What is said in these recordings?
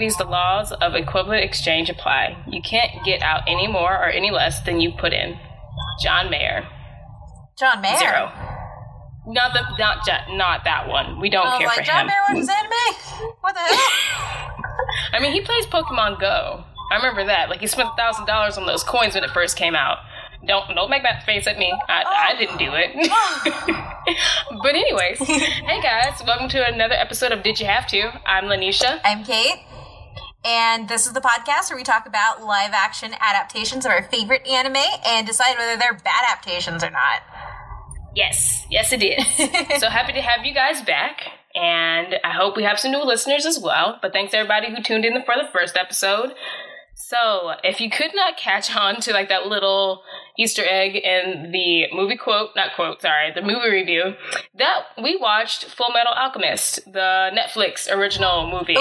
Movies, the laws of equivalent exchange apply. You can't get out any more or any less than you put in. John Mayer. John Mayer. Zero. Not the not not that one. We don't was care like, for John him. Mayer watches anime? What the hell? I mean, he plays Pokemon Go. I remember that. Like he spent a thousand dollars on those coins when it first came out. Don't don't make that face at me. I, I oh. didn't do it. but anyways, hey guys, welcome to another episode of Did You Have to? I'm Lanisha. I'm Kate. And this is the podcast where we talk about live action adaptations of our favorite anime and decide whether they're bad adaptations or not. Yes, yes it is. so happy to have you guys back. And I hope we have some new listeners as well. But thanks everybody who tuned in for the first episode. So, if you could not catch on to like that little Easter egg in the movie quote, not quote, sorry, the movie review, that we watched Full Metal Alchemist, the Netflix original movie.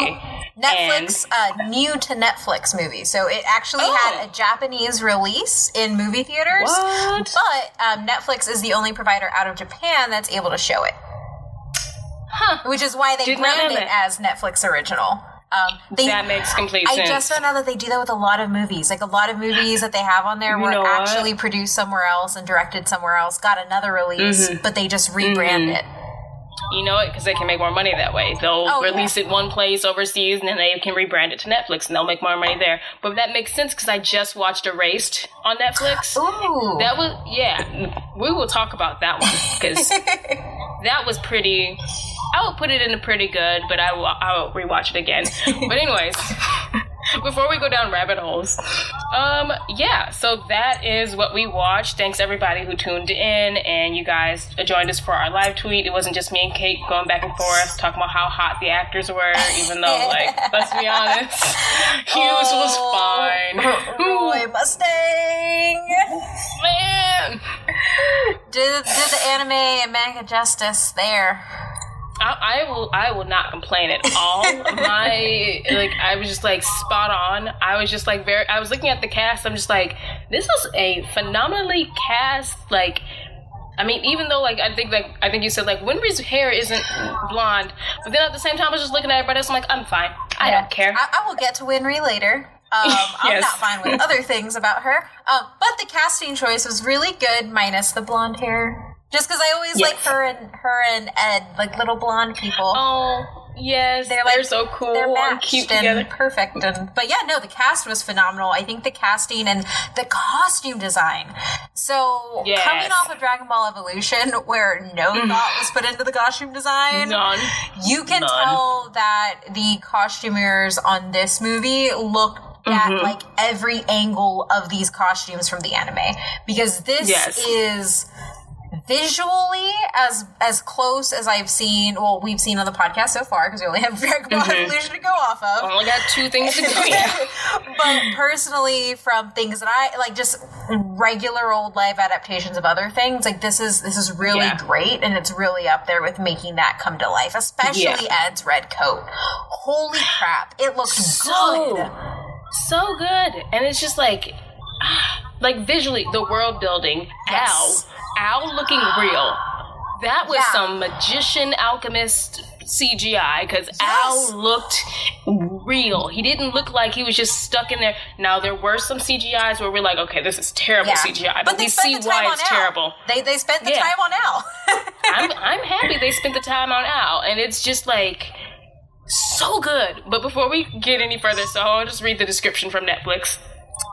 Netflix, uh, new to Netflix movie. So it actually Oh. had a Japanese release in movie theaters. What? But um, Netflix is the only provider out of Japan that's able to show it. Huh. Which is why they Did brand it as Netflix original. Um, they, That makes complete I sense. I just found out that they do that with a lot of movies. Like a lot of movies that they have on there You were know what? actually produced somewhere else and directed somewhere else, got another release, Mm-hmm. but they just rebrand it. You know it because they can make more money that way. They'll Oh, yeah. release it one place overseas, and then they can rebrand it to Netflix, and they'll make more money there. But that makes sense because I just watched Erased on Netflix. Ooh. That was yeah. We will talk about that one because that was pretty. I would put it in a pretty good, but I will I will rewatch it again. But anyways. Before we go down rabbit holes, um, yeah, so that is what we watched. Thanks everybody who tuned in and you guys joined us for our live tweet. It wasn't just me and Kate going back and forth talking about how hot the actors were, even though, like, let's be honest, Hughes was fine. Roy Mustang. Man, Did, did the anime and manga justice there. I, I will I will not complain at all. My like I was just like spot on. I was just like very I was looking at the cast, I'm just like, this is a phenomenally cast like I mean, even though like I think like I think you said like Winry's hair isn't blonde, but then at the same time I was just looking at everybody else, I'm like, I'm fine. I don't care. I, I will get to Winry later. Um, I'm not fine with other things about her. Um, but the casting choice was really good, minus the blonde hair. Just because I always Yes. like her and her and Ed, like little blonde people. Oh yes, they're they're, like so cool they're and matched cute and together. perfect. And but yeah, no, the cast was phenomenal. I think the casting and the costume design. So Yes. coming off of Dragon Ball Evolution, where no thought was put into the costume design, None. you can None. tell that the costumers on this movie looked at Mm-hmm. like every angle of these costumes from the anime because this Yes. is visually as as close as I've seen. Well, we've seen on the podcast so far because we only have Dragon Ball Mm-hmm. Evolution to go off of. I only got two things to do. Yeah. but personally, from things that I like, just regular old live adaptations of other things, like this is this is really Yeah. great, and it's really up there with making that come to life. Especially Yeah. Ed's red coat. Holy crap! It looks So- good. so good and it's just like like visually the world building Yes. Al looking real that was Yeah. some magician alchemist cgi because Yes. al looked real he didn't look like he was just stuck in there now there were some cgis where we're like okay this is terrible Yeah. cgi but, they we see why it's Al. terrible They they spent the Yeah. time on Al. I'm, I'm happy they spent the time on Al, and it's just like so good. But before we get any further, so I'll just read the description from Netflix.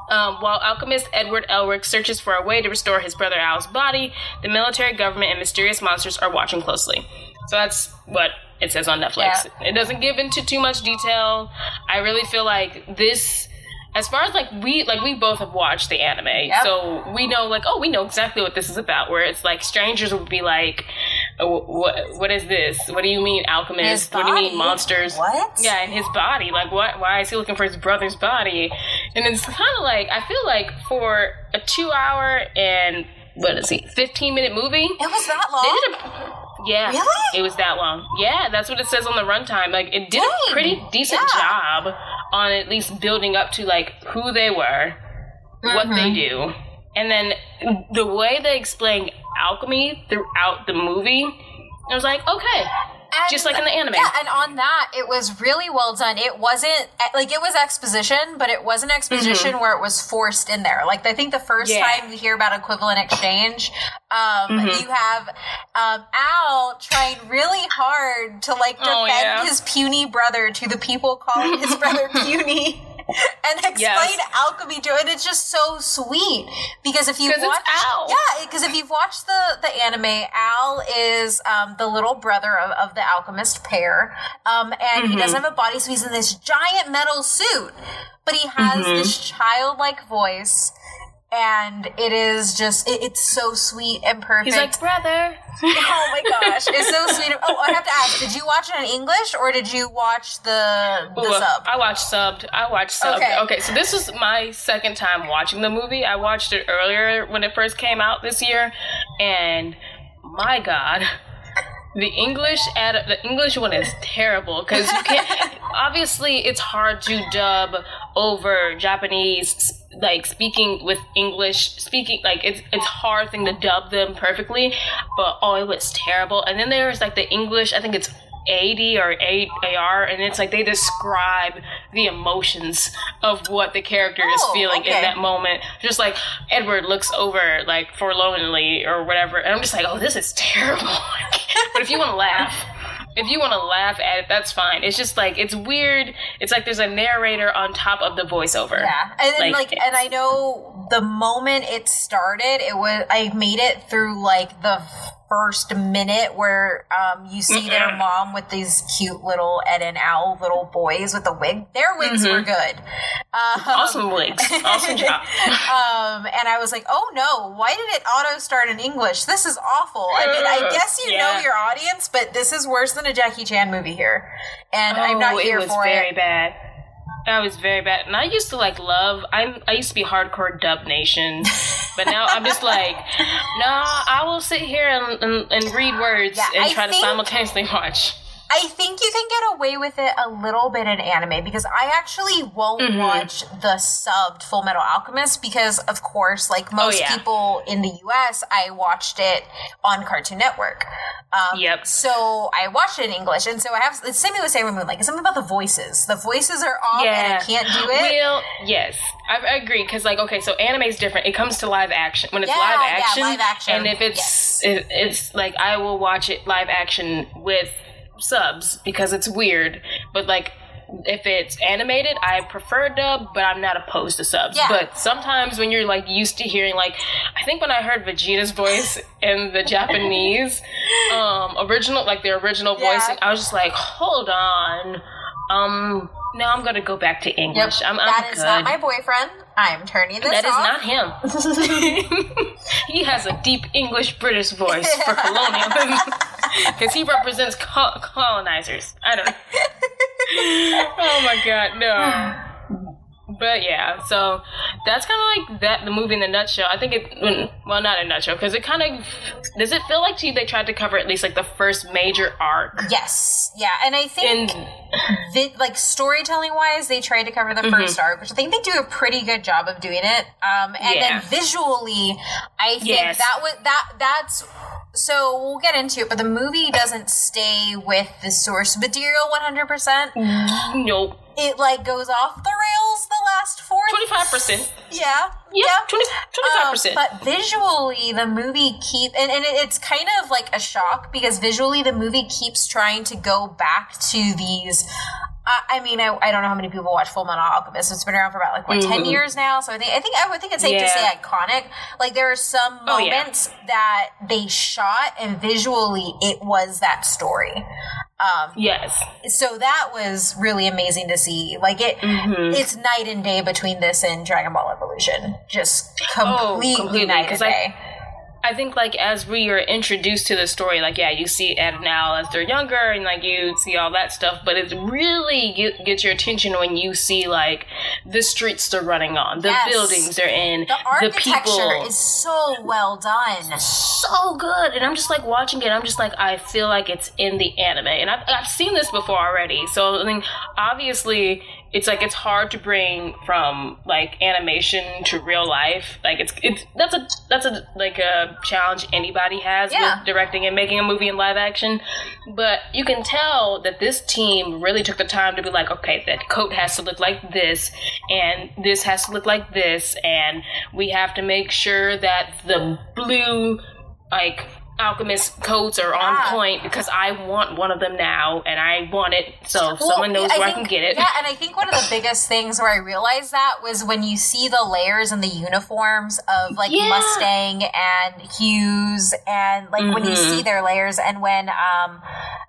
Um, while alchemist Edward Elric searches for a way to restore his brother Al's body, the military, government, and mysterious monsters are watching closely. So that's what it says on Netflix. It doesn't give into too much detail. I really feel like this as far as like we like we both have watched the anime so we know like oh we know exactly what this is about where it's like strangers would be like what what is this what do you mean alchemist what do you mean monsters What? yeah and his body like what why is he looking for his brother's body and it's kind of like i feel like for a two hour and what is he 15 minute movie It was that they long. did a yeah, Really? it was that long. Yeah, that's what it says on the runtime. Like it did Dang, a pretty decent yeah. job on at least building up to like who they were, what they Mm-hmm. do, and then the way they explain alchemy throughout the movie. I was like, okay, And- just like in the anime. Yeah, and on that, it was really well done. It wasn't like it was exposition, but it wasn't exposition where it was forced in there. Like I think the first Mm-hmm. Yeah. time we hear about equivalent exchange, um, Mm-hmm. you have um, Al trying really hard to like defend Oh, yeah. his puny brother to the people calling his brother puny. And explain Yes. alchemy to it. It's just so sweet because if you watch, Al. yeah, because if you've watched the the anime, Al is um, the little brother of, of the alchemist pair, um, and he doesn't have a body, so he's in this giant metal suit, but he has this childlike voice. And it is just, it, it's so sweet and perfect. He's like, brother. oh my gosh, it's so sweet. Oh, I have to ask, did you watch it in English or did you watch the, the Ooh, sub? I watched subbed. I watched subbed. Okay. Okay. so this was my second time watching the movie. I watched it earlier when it first came out this year, and my God, the English ad- the English one is terrible because you can't. obviously, it's hard to dub over Japanese. Like speaking with English, speaking like it's it's hard thing to dub them perfectly, but oh, it was terrible. And then there's like the English. I think it's AD or AR, and it's like they describe the emotions of what the character is Oh, feeling okay. in that moment. Just like Edward looks over like forlornly or whatever, and I'm just like, oh, this is terrible. but if you want to laugh. If you want to laugh at it, that's fine. It's just like it's weird. It's like there's a narrator on top of the voiceover. Yeah, and Like, like, and I know the moment it started, it was I made it through like the first minute where um, you see their mom with these cute little Ed and Al little boys with the wig. Their wigs were good. Um, Awesome wigs. Awesome job. um, and I was like, oh no, why did it auto start in English? This is awful. I mean, I guess you know your audience, but this is worse than a Jackie Chan movie here, and I'm not Oh, here it was for very it. bad. That was very bad. And I used to like love. I'm. I used to be hardcore Dub Nation, but now I'm just like, nah. I will sit here and, and, and read words Yeah, and I try to simultaneously watch. I think you can get away with it a little bit in anime because I actually won't Mm-hmm. watch the subbed Full Metal Alchemist because, of course, like most Oh, yeah. people in the US, I watched it on Cartoon Network. Um, Yep. So I watched it in English, and so I have it's same thing with Sailor Moon. Like it's something about the voices. The voices are off, and I can't do it. Well, yes, I, I agree. Because like, okay, so anime is different. It comes to live action when it's Yeah, live yeah, action. live action, And if it's it, it's like I will watch it live action with subs because it's weird. But like. If it's animated, I prefer dub, but I'm not opposed to subs. Yeah. But sometimes when you're like used to hearing like, I think when I heard Vegeta's voice in the Japanese um, original, like the original Yeah. voicing, I was just like, hold on, um, now I'm gonna go back to Yep, English. I'm, I'm that is good. not my boyfriend. I'm turning this That is off. not him. he has a deep English British voice for colonialism because he represents co- colonizers. I don't. Know. oh my god, no. But yeah, so that's kind of like that. The movie in a nutshell. I think it. mm, Well, not in a nutshell, because it kind of does. It feel like to you they tried to cover at least like the first major arc. Yes, yeah, and I think And vi- like storytelling wise, they tried to cover the Mm-hmm. first arc, which I think they do a pretty good job of doing it. Um, and Yeah. then visually, I think Yes. that was that that's. So we'll get into it, but the movie doesn't stay with the source material 100%. nope, It like goes off the rails the last four. twenty five percent. Yeah. Yeah, 25 Um, percent. but visually, the movie keep and, and it- it's kind of like a shock because visually, the movie keeps trying to go back to these. I I mean, I, I don't know how many people watch Full Metal Alchemist. It's been around for about like what ten years now. So I think I think I would think it's safe to say Mm-hmm. Iconic. Like there are some Oh, yeah. moments that they shot and visually it was that story. Um, Yes. so that was really amazing to see. Like it, Mm-hmm. it's night and day between this and Dragon Ball Evolution. Just Oh, completely, completely, night and 'cause I- day. I think like as we are introduced to the story, like yeah, you see Ed and Al as they're younger, and like you see all that stuff. But it really get, gets your attention when you see like the streets they're running on, the Yes. buildings they're in, the architecture people. is so well done. so good, and I'm just like watching it. I'm just like I feel like it's in the anime, and I've, I've seen this before already. So I mean, obviously it's like it's hard to bring from like animation to real life. Like it's it's that's a that's a like a challenge anybody has Yeah. with directing and making a movie in live action. But you can tell that this team really took the time to be like, okay, that coat has to look like this, and this has to look like this, and we have to make sure that the blue like alchemist coats are on Yeah. point because I want one of them now and I want it so if Well, someone knows where I can get it. Yeah, and I think one of the biggest things where I realized that was when you see the layers and the uniforms of like Yeah. Mustang and Hughes, and like when you Mhm. see their layers, and when um,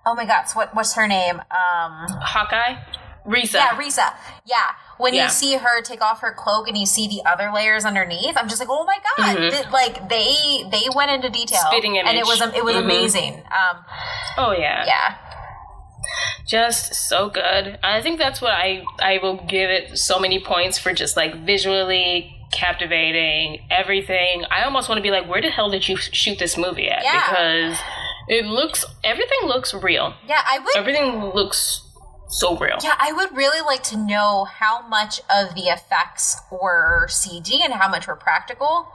oh my God, so what what's her name? Um, Hawkeye? Riza. yeah, Riza. Yeah. When Yeah. you see her take off her cloak and you see the other layers underneath, I'm just like, oh my god! Mhm. Th- like they they went into detail, Spitting and it was it was Mhm. amazing. Um, oh yeah. yeah, Just so good. I think that's what I I will give it so many points for just like visually captivating everything. I almost want to be like, where the hell did you shoot this movie at? Yeah. Because it looks everything looks real. yeah. I would Everything looks so real. Yeah, I would really like to know how much of the effects were CG and how much were practical.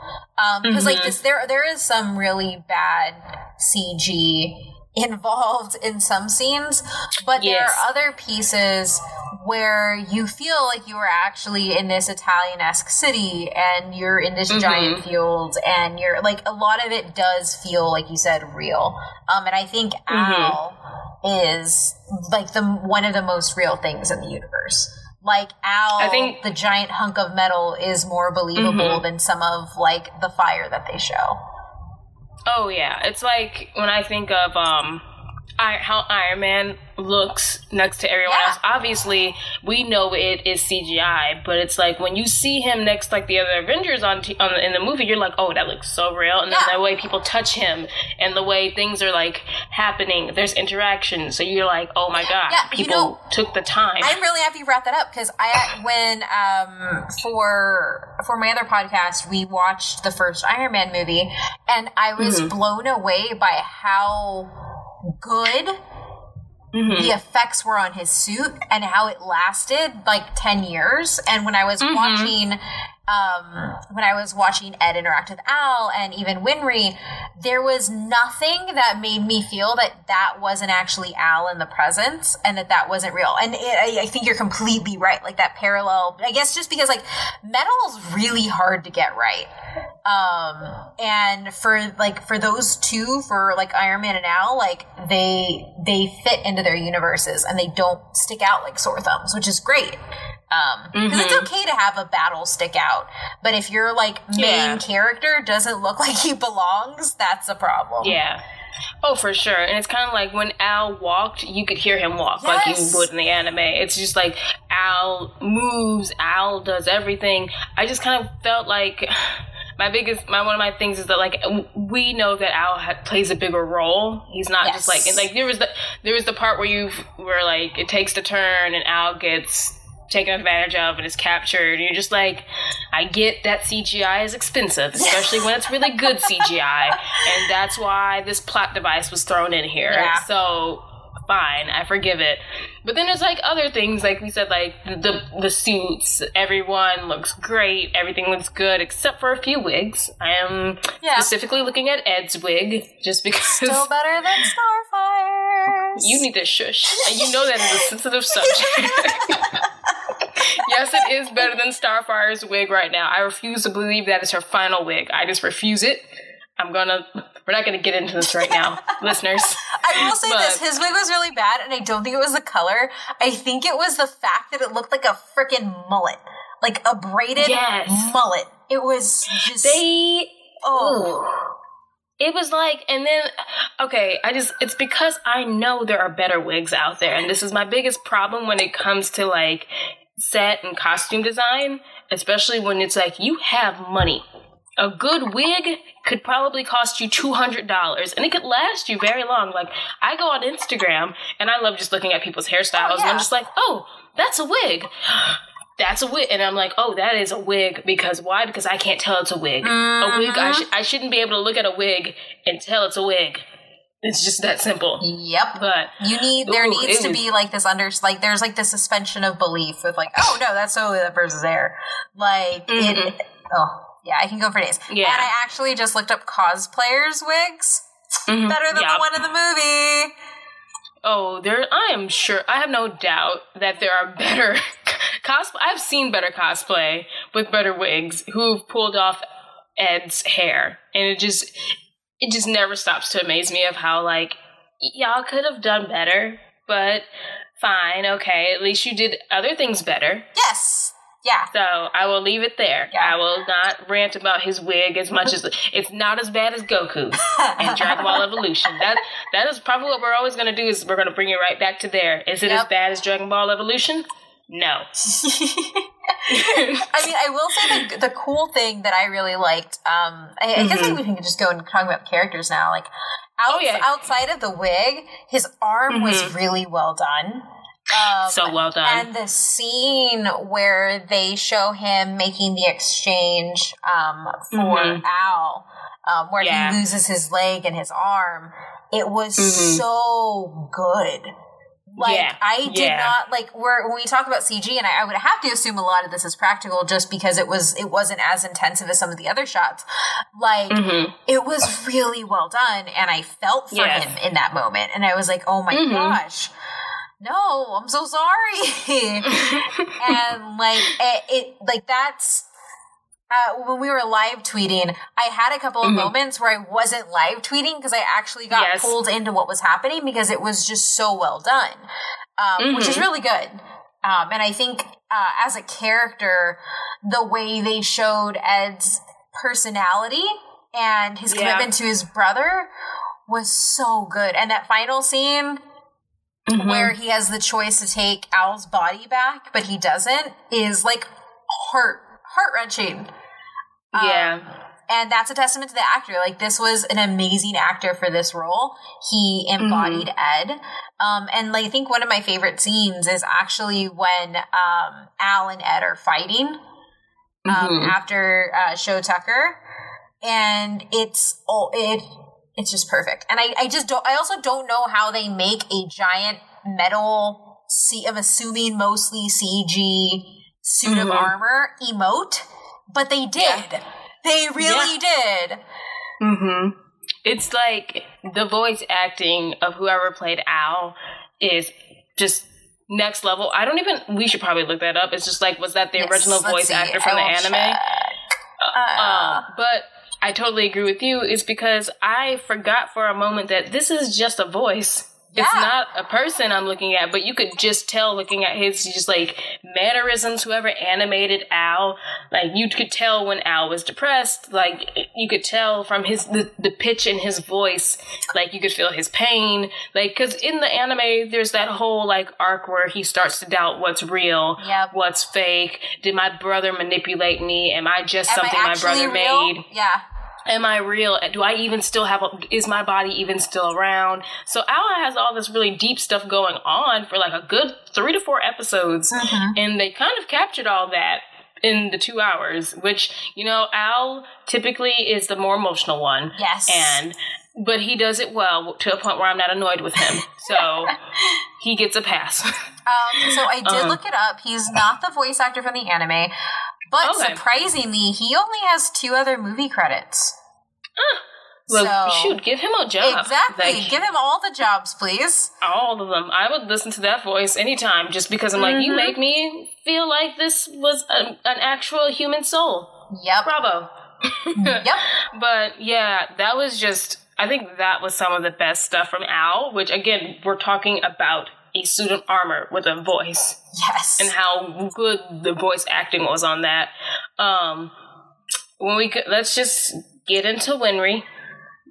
Because like Mhm. this, there there is some really bad CG involved in some scenes, but there are other pieces where you feel like you are actually in this Italian esque city and you're in this Mhm. giant field and you're like a lot of it does feel like you said real. Um, and I think Mhm. Al is like the one of the most real things in the universe. Like Al, I think- the giant hunk of metal is more believable Mhm. than some of like the fire that they show. Oh yeah, it's like when I think of um, I, how Iron Man looks next to everyone Yeah. else. Obviously, we know it is CGI, but it's like when you see him next, like the other Avengers on, t- on the, in the movie, you're like, oh, that looks so real. And then the way people touch him and the way things are like happening, there's interaction. So you're like, oh my god, Yeah, you people know, took the time. I'm really happy you brought that up because I when um for for my other podcast we watched the first Iron Man movie and I was Mhm. blown away by how good Mhm. the effects were on his suit and how it lasted like 10 years and when i was Mhm. watching um when i was watching ed interact with al and even winry there was nothing that made me feel that that wasn't actually al in the presence and that that wasn't real. And it, I, think you're completely right. Like that parallel i guess just because like metal is really hard to get right. Um and for like for those two for like iron man and al like they they fit into their universes and they don't stick out like sore thumbs which is great um because it's Mhm. okay to have a battle stick out but if your like main Yeah. character doesn't look like he belongs that's a problem Yeah. Oh, for sure. And it's kind of like when Al walked, you could hear him walk like Yes. you would in the anime. It's just like Al moves, Al does everything. I just kind of felt like my biggest, my one of my things is that like we know that Al ha- plays a bigger role. He's not just like Yes. and like there was the there was the part where you where like it takes the turn and Al gets taken advantage of and is captured. And you're just like, I get that CGI is expensive, especially when it's really good CGI, and that's why this plot device was thrown in here. Yeah. So fine, I forgive it. But then there's like other things, like we said, like the the, the suits. Everyone looks great. Everything looks good except for a few wigs. I am Yeah. specifically looking at Ed's wig just because. still better than starfire You need to shush. And you know that is a sensitive subject. yes, it is better than Starfire's wig right now. I refuse to believe that is her final wig. I just refuse it. I'm gonna. We're not gonna get into this right now, listeners. I will say But- this: his wig was really bad, and I don't think it was the color. I think it was the fact that it looked like a freaking mullet, like a braided Yes. mullet. It was just They. oh, It was like, and then, okay, I just, it's because I know there are better wigs out there. And this is my biggest problem when it comes to like set and costume design, especially when it's like you have money. A good wig could probably cost you $200 and it could last you very long. Like, I go on Instagram and I love just looking at people's hairstyles oh, and yeah. I'm just like, oh, that's a wig. That's a wig. And I'm like, oh, that is a wig because why? Because I can't tell it's a wig. A wig, I, mm-hmm. sh- I shouldn't be able to look at a wig and tell it's a wig It's just that simple. Yep. But You need there Ooh, needs to was- be like this under like there's like the suspension of belief with like oh no that's totally that person's there like Mhm. it oh yeah I can go for days Yeah. and I actually just looked up cosplayers wigs Mhm. better than Yup. the one in the movie Oh, there. I am sure. I have no doubt that there are better cosplay. I've seen better cosplay with better wigs who've pulled off Ed's hair, and it just, it just never stops to amaze me of how like y'all could have done better, but fine, okay. At least you did other things better. yes yeah So I will leave it there. Yeah. I will not rant about his wig as much as it's not as bad as Goku and Dragon Ball Evolution. That that is probably what we're always going to do. Is we're going to bring it right back to there. Is it as bad as Dragon Ball Evolution? No. I mean, I will say the the cool thing that I really liked. Um, I, I guess maybe we can just go and talk about characters now. Like, out, Oh, yeah. outside of the wig, his arm was really well done. Um, so well done. and the scene where they show him making the exchange um, for Mhm. Al, um, where Yeah. he loses his leg and his arm, it was Mhm. so good. Like Yeah. I did Yeah. not like where when we talk about CG, and I, I would have to assume a lot of this is practical, just because it was it wasn't as intensive as some of the other shots. Like Mhm. it was really well done, and I felt for Yes. him in that moment, and I was like, oh my Mhm. gosh. No, I'm so sorry. and like it, it like that's uh, when we were live tweeting, I had a couple of Mhm. moments where I wasn't live tweeting because I actually got Yes. pulled into what was happening because it was just so well done, um, which is Mhm. really good. Um, and I think uh, as a character, the way they showed Ed's personality and his Yeah. commitment to his brother was so good. And that final scene Mhm. where he has the choice to take Al's body back, but he doesn't, is like heart heart wrenching. Yeah. And that's a testament to the actor. Like this was an amazing actor for this role. He embodied Mm-hmm. Ed. Um, and like, I think one of my favorite scenes is actually when um, Al and Ed are fighting um, Mhm. after uh, Shou Tucker, and it's oh it it's just perfect. And I I just don't. I also don't know how they make a giant metal. C, I'm assuming mostly CG suit of Mhm. armor emote, but they did. Yeah. They really did. Mm-hmm. It's like the voice acting of whoever played Al is just next level. I don't even. We should probably look that up. It's just like, was that the Yes, original voice see. actor I from the will anime? check. Uh, Um, but I totally agree with you. It's because I forgot for a moment that this is just a voice. It's Yeah. not a person I'm looking at, but you could just tell looking at his just like mannerisms. Whoever animated Al, like you could tell when Al was depressed. Like you could tell from his the, the pitch in his voice. Like you could feel his pain. Like because in the anime, there's that whole like arc where he starts to doubt what's real, Yep. what's fake. Did my brother manipulate me? Am I just Am I something my brother real? made? Yeah. Am I real? Do I even still have? A, is my body even still around? So Al has all this really deep stuff going on for like a good three to four episodes, Mhm. and they kind of captured all that in the two hours. Which you know, Al typically is the more emotional one, Yes. and but he does it well to a point where I'm not annoyed with him. So he gets a pass. Um, so I did Uh-huh. look it up. He's not the voice actor from the anime, but Okay. surprisingly, he only has two other movie credits. well, So- shoot, give him a job. Exactly. Like, Give him all the jobs, please. all of them. I would listen to that voice anytime just because I'm like, you Mhm. made me feel like this was a, an actual human soul. Yep. Bravo. yep. But yeah, that was just, I think that was some of the best stuff from Al, which again, we're talking about a suit of armor with a voice Yes. and how good the voice acting was on that. Um, when we could, let's just get into Winry.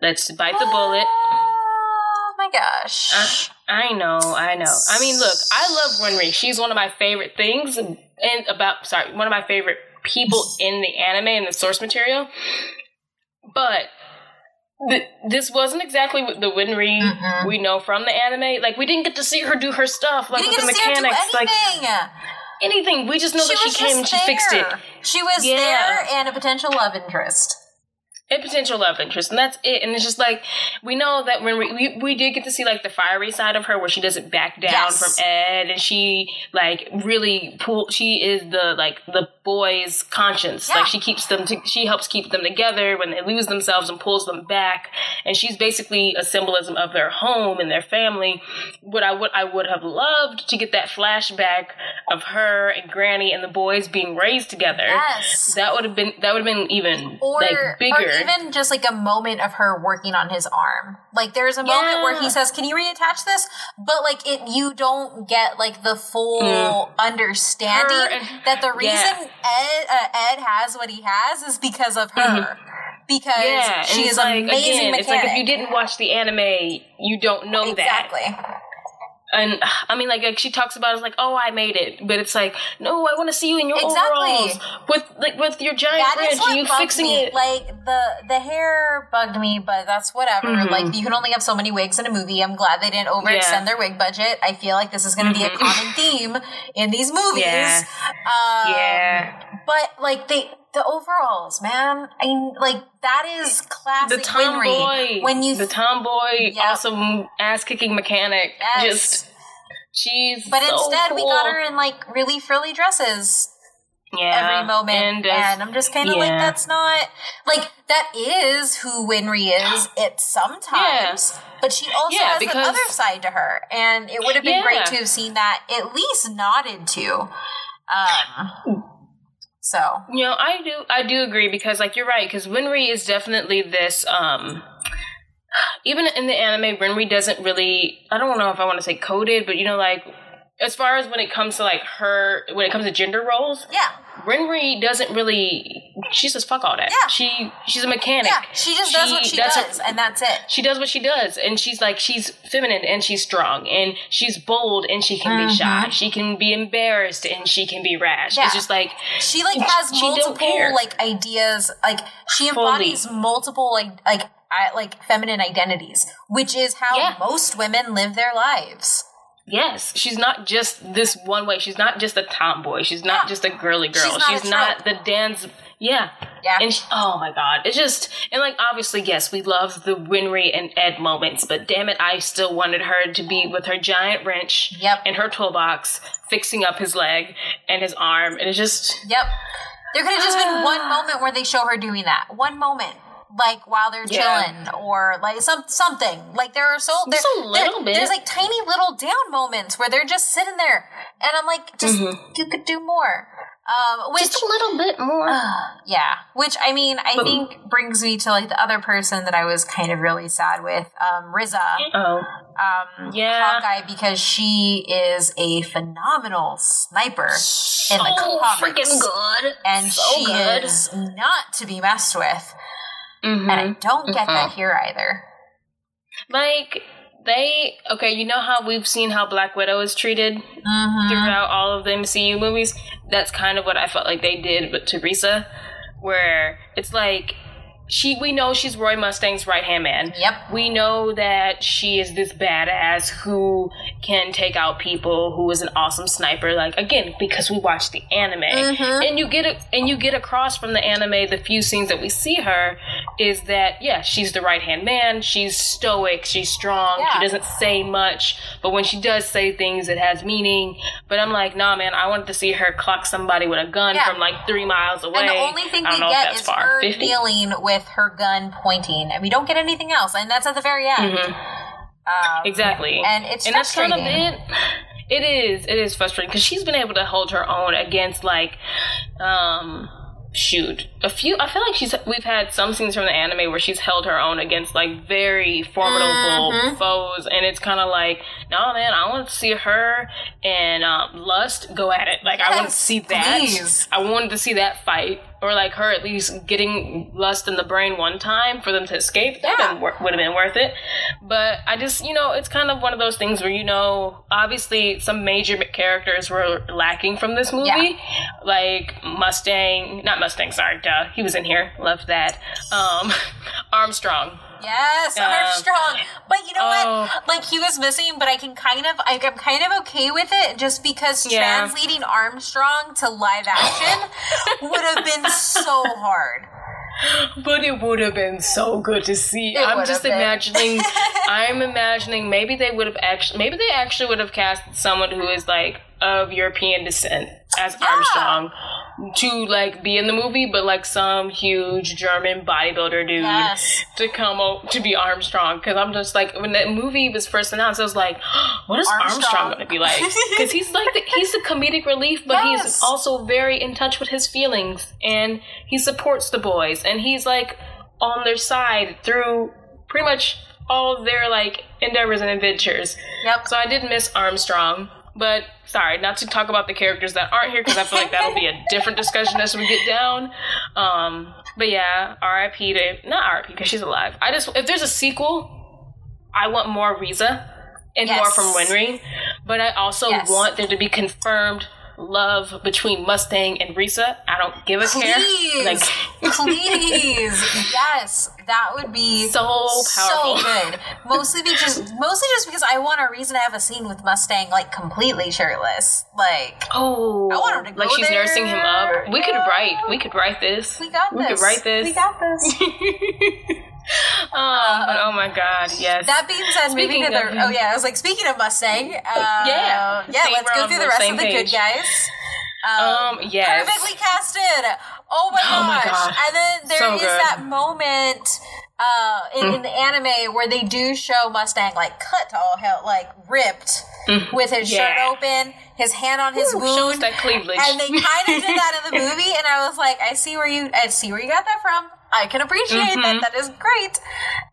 Let's bite the bullet. Oh my gosh. I know, I know. I mean, look, I love Winry. She's one of my favorite things, and about sorry, one of my favorite people in the anime and the source material. But th- this wasn't exactly the Winry Mm-mm. we know from the anime. Like, we didn't get to see her do her stuff, like with the to see her do mechanics, like anything. anything. We just know that she came and she fixed it. She was Yeah. there and a potential love interest. A potential love interest, and that's it. And it's just like we know that when we we, we did get to see like the fiery side of her, where she doesn't back down Yes. from Ed, and she like really pull. She is the like the boys' conscience. Yeah. Like she keeps them. To, she helps keep them together when they lose themselves and pulls them back. And she's basically a symbolism of their home and their family. What I would I would have loved to get that flashback of her and Granny and the boys being raised together. Yes. That would have been that would have been even or, like bigger. Or even just like a moment of her working on his arm. Like there's a moment where he says, "Can you reattach this?" But like it, you don't get like the full understanding Mm. Her that the reason Yeah. Ed uh, Ed has what he has is because of her. Because Mm-hmm. yeah, she is like, amazing again, mechanic. It's like if you didn't watch the anime, you don't know that. exactly. And I mean, like, like she talks about, it's like, oh, I made it, but it's like, no, I want to see you in your Exactly. overalls with like with your giant That wrench is what and you fixing me. it. Like the the hair bugged me, but that's whatever. Mhm. Like you can only have so many wigs in a movie. I'm glad they didn't overextend Yeah. Mm-hmm. their wig budget. I feel like this is going to be a common theme in these movies. Yeah. Um, yeah, But like they the overalls, man. I mean, like that is classic the tomboy, Winry. When you the tomboy, Yep. awesome ass kicking mechanic, Yes. just she's. but so instead we got her in like really frilly dresses yeah, every moment, and, and, uh, I'm just kind of like, that's not like that is who Winry is. It sometimes, but she also Yeah, has because- the other side to her, and it would have been Yeah. great to have seen that at least nodded to. Um, so. You know, I do I do agree because like you're right because Winry is definitely this um even in the anime Winry doesn't really I don't know if I want to say coded but you know like as far as when it comes to like her when it comes to gender roles yeah, Winry doesn't really she says fuck all that Yeah. she she's a mechanic yeah, she just does what she does, her- and that's it. she does what she does and she's like she's feminine and she's strong and she's bold and she can be shy she can be embarrassed and she can be rash Mm-hmm. Yeah. it's just like She like has She multiple like ideas. Like she Fully. embodies multiple like like I, like feminine identities, which is how Yeah. most women live their lives. Yes, she's not just this one way. She's not just a tomboy. She's not Yeah. just a girly girl. She's not She's not, the dance. Yeah. Yeah. And she, oh my god, it's just and like obviously yes, we love the Winry and Ed moments, but damn it, I still wanted her to be with her giant wrench Yep. and her toolbox, fixing up his leg and his arm, and it's just Yep. There could have just been one Ah. moment where they show her doing that. One moment. Like while they're Yeah. chilling, or like some something. Like there are so there, Just a little bit. There's like tiny little down moments where they're just sitting there, and I'm like, just you could do more. Um, which Mm-hmm. just a little bit more. yeah, which I mean, I think brings me to like the other person that I was kind of really sad with, um, Riza, oh, um, Yeah. Hawkeye, because she is a phenomenal sniper in the so comics, freaking good, and so she good. is not to be messed with. Mhm. And I don't get that Mhm. here either. Like they okay, you know how we've seen how Black Widow is treated Mm-hmm. throughout all of the MCU movies. That's kind of what I felt like they did with Teresa, where it's like she we know she's Roy Mustang's right hand man. Yep. We know that she is this badass who can take out people, who is an awesome sniper. Like again, because we watch the anime, Mhm. and you get it, and you get across from the anime. The few scenes that we see her is that yeah, she's the right hand man. She's stoic. She's strong. Yeah. She doesn't say much, but when she does say things, it has meaning. But I'm like, nah, man. I wanted to see her clock somebody with a gun Yeah. from like three miles away. And the only thing we don't know if get is far. her 50? kneeling with her gun pointing, and we don't get anything else. And that's at the very end. Mhm. Um, Exactly. And it's and that's kind of frustrating. it. It is. It is frustrating because she's been able to hold her own against like, um, shoot, a few. I feel like she's. We've had some scenes from the anime where she's held her own against like very formidable Mhm. foes, and it's kind of like, no, man, I want to see her and um, Lust go at it. Like I want to see that. please. I wanted to see that fight. Or like her at least getting lust in the brain one time for them to escape. That Yeah. would have been worth it. But I just, you know, it's kind of one of those things where, you know, obviously some major characters were lacking from this movie. Yeah. Like Mustang, not Mustang, sorry, duh. He was in here. Loved that. Um, Armstrong. Yes, Um, Armstrong. But you know oh. what? Like he was missing, but I can kind of, I, I'm kind of okay with it, just because Yeah. translating Armstrong to live action would have been so hard. but it would have been so good to see. It I'm just imagining. I'm imagining maybe they would have actually, maybe they actually would have cast someone who is like of European descent as Armstrong to like be in the movie, but like some huge German bodybuilder dude Yes. to come o- to be Armstrong. Because I'm just like when that movie was first announced, I was like, what is Armstrong, Armstrong. going to be like? Because he's like the, he's the comedic relief, but Yes. he's also very in touch with his feelings, and he supports the boys, and he's like on their side through pretty much all their like endeavors and adventures. Yep. So I did miss Armstrong. But sorry, not to talk about the characters that aren't here because I feel like that'll be a different discussion as we get down. Um, but yeah, R.I.P. to not R.I.P. because she's alive. I just if there's a sequel, I want more Riza and more Yes. from Winry. But I also Yes. want there to be confirmed love between Mustang and Riza. I don't give a care. Please, Like please, yes, that would be so powerful. so good. Mostly because, mostly just because I want a reason to have a scene with Mustang like completely shirtless. Like Oh, I want her to like she's nursing him up. We could write. We could write this. we got We this. could write this. We got this. um, but oh my god, yes. That being said, Speaking of- the oh yeah, I was like speaking of Mustang. Uh, Yeah. yeah. Let's go through the rest of the good guys. um, yes. perfectly casted. Oh my Oh my gosh! God. And then there So is good. that moment uh, in, in the anime where they do show Mustang like cut all hell, like ripped, with his Mm. Yeah. shirt open, his hand on his Ooh, wound. shows that cleavage. and they kind of did that in the movie, and I was like, I see where you, I see where you got that from. I can appreciate Mm-hmm. that. That is great.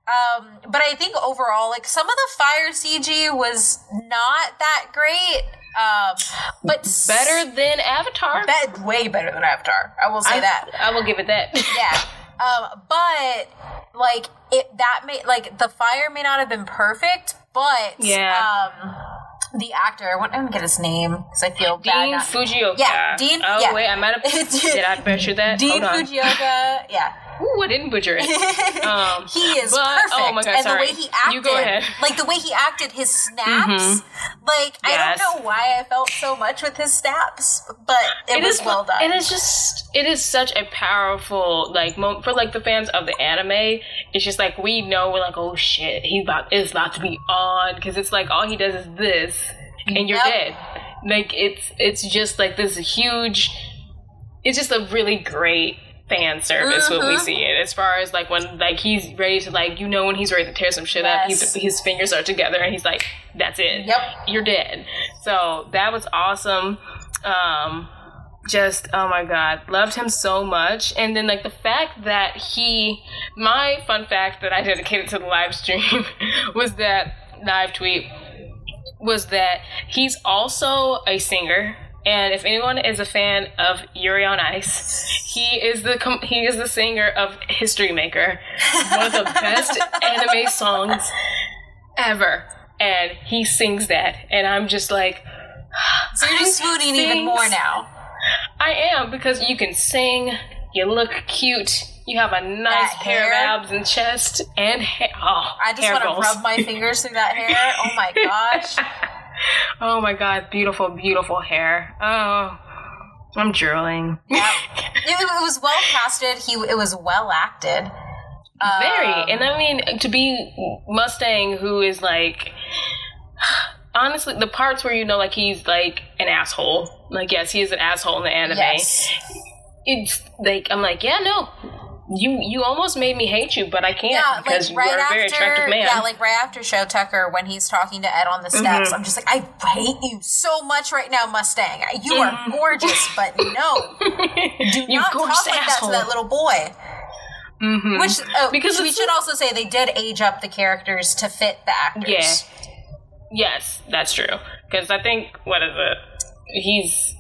Um, but I think overall, like some of the fire CG was not that great. Um, but Better than Avatar. bet way better than Avatar. I will say I, that. I will give it that. Yeah. Um, but like it that may like the fire may not have been perfect, but Yeah. um the actor, I want don't get his name because I feel bad. Dean not- Fujioka. Yeah, Dean- Oh yeah. wait, I might have. did I butcher that? Dean Hold on. Fujioka, yeah. Ooh, I didn't butcher it. Um, he is but- perfect. Oh my god, and sorry. the way he acted, You go ahead. like the way he acted, his snaps, like I don't know why I felt so much with his snaps, but it, It was is well done. And It is just it is such a powerful like moment for like the fans of the anime. It's just like we know we're like oh shit he's about it's about to be on because it's like all he does is this and you're Yep. dead. Like it's it's just like this huge. It's just a really great fan service when we Mhm. see it. As far as like when like he's ready to like you know when he's ready to tear some shit up. Yes. He's, his fingers are together and he's like that's it Yep. you're dead. So that was awesome. Um, just oh my god, loved him so much. And then like the fact that he, my fun fact that I dedicated to the live stream was that live tweet was that he's also a singer. And if anyone is a fan of Yuri on Ice, he is the com- he is the singer of History Maker, one of the best anime songs ever. And he sings that, and I'm just like, so you're just swooning even more now. I am because you can sing, you look cute, you have a nice That pair hair. of abs and chest and hair. Oh, I just want to rub my fingers through that hair. Oh my gosh. Oh my god, beautiful, beautiful hair. Oh, I'm drooling. Yeah. It, it was well casted. He it was well acted. Very. Um, And I mean, to be Mustang, who is like, honestly, the parts where you know, like, he's like an asshole. Like, yes, he is an asshole in the anime. Yes. It's like, I'm like, yeah, no. You you almost made me hate you, but I can't Yeah, because like right you are a very attractive man. yeah, like right after Shou Tucker when he's talking to Ed on the Mm-hmm. steps, I'm just like, I hate you so much right now, Mustang. You are Mm-hmm. gorgeous, but no, do You not talk like asshole. that to that little boy. Mhm. Which oh, Because because we should also say they did age up the characters to fit the actors. Yeah. Yes, that's true. Because I think what is it? He's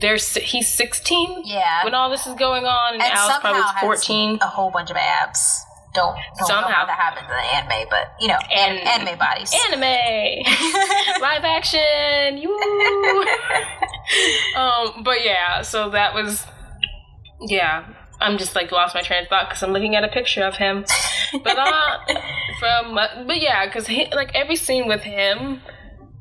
there's he's 16 Yeah. when all this is going on, and, and Al's probably has 14. a whole bunch of abs. Don't, don't Somehow. how that happens in the anime, but you know, an- anime bodies. Anime, live action, you. um, but yeah, so that was, yeah. I'm just like lost my train of thought because I'm looking at a picture of him. But uh, from but yeah, because like every scene with him,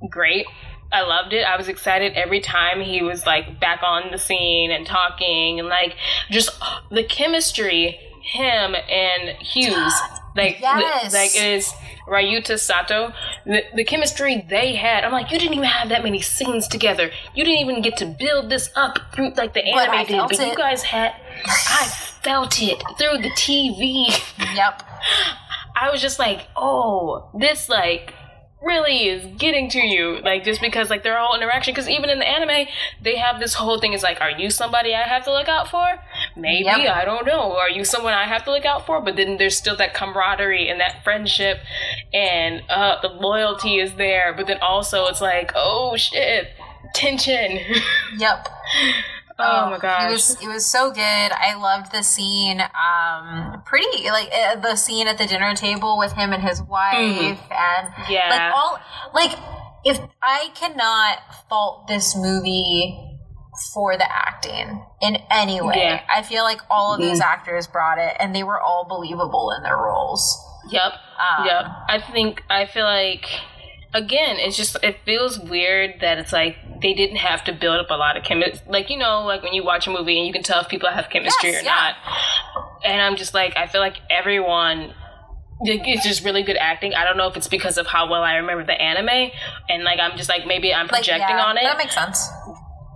great. I loved it. I was excited every time he was like back on the scene and talking and like just the chemistry him and Hughes. Like, Yes. like it is Ryuta Sato. The, the chemistry they had, I'm like, you didn't even have that many scenes together. You didn't even get to build this up through like the But anime I did. But you guys had, I felt it through the TV. Yep. I was just like, oh, this like really is getting to you like just because like their whole interaction. Because even in the anime they have this whole thing is like are you somebody i have to look out for? Maybe Yep. i don't know. Are you someone i have to look out for? But then there's still that camaraderie and that friendship and uh the loyalty is there. But then also it's like oh shit tension. Yep. Oh, my gosh It was it was so good. I loved the scene. Um, pretty like uh, the scene at the dinner table with him and his wife, and Mm-hmm. Yeah. like all like if I cannot fault this movie for the acting in any way. Yeah. I feel like all of these actors brought it, and they were all believable in their roles. Yep. Um, yep. I think I feel like again, it's just it feels weird that it's like they didn't have to build up a lot of chemistry. Like you know, like when you watch a movie and you can tell if people have chemistry Yes, or yeah. not. And I'm just like, I feel like everyone. like, It's just really good acting. I don't know if it's because of how well I remember the anime, and like I'm just like maybe I'm Like, projecting yeah, on it. That makes sense.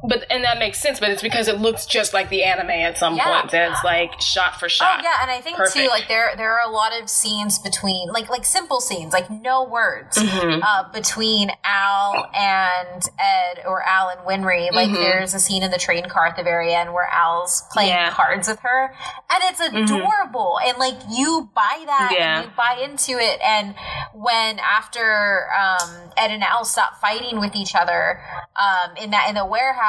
But and that makes sense. But it's because it looks just like the anime at some Yeah. point. That it's like shot for shot. Oh yeah, and I think too, like there there are a lot of scenes between like like simple scenes, like no words Mm-hmm. uh, between Al and Ed or Al and Winry. Like there's a scene in the train car at the very end where Al's playing Mm-hmm. Yeah. Mm-hmm. cards with her, and it's adorable, and like you buy that, Yeah. and you buy into it. And when after um, Ed and Al stop fighting with each other um, in that in the warehouse,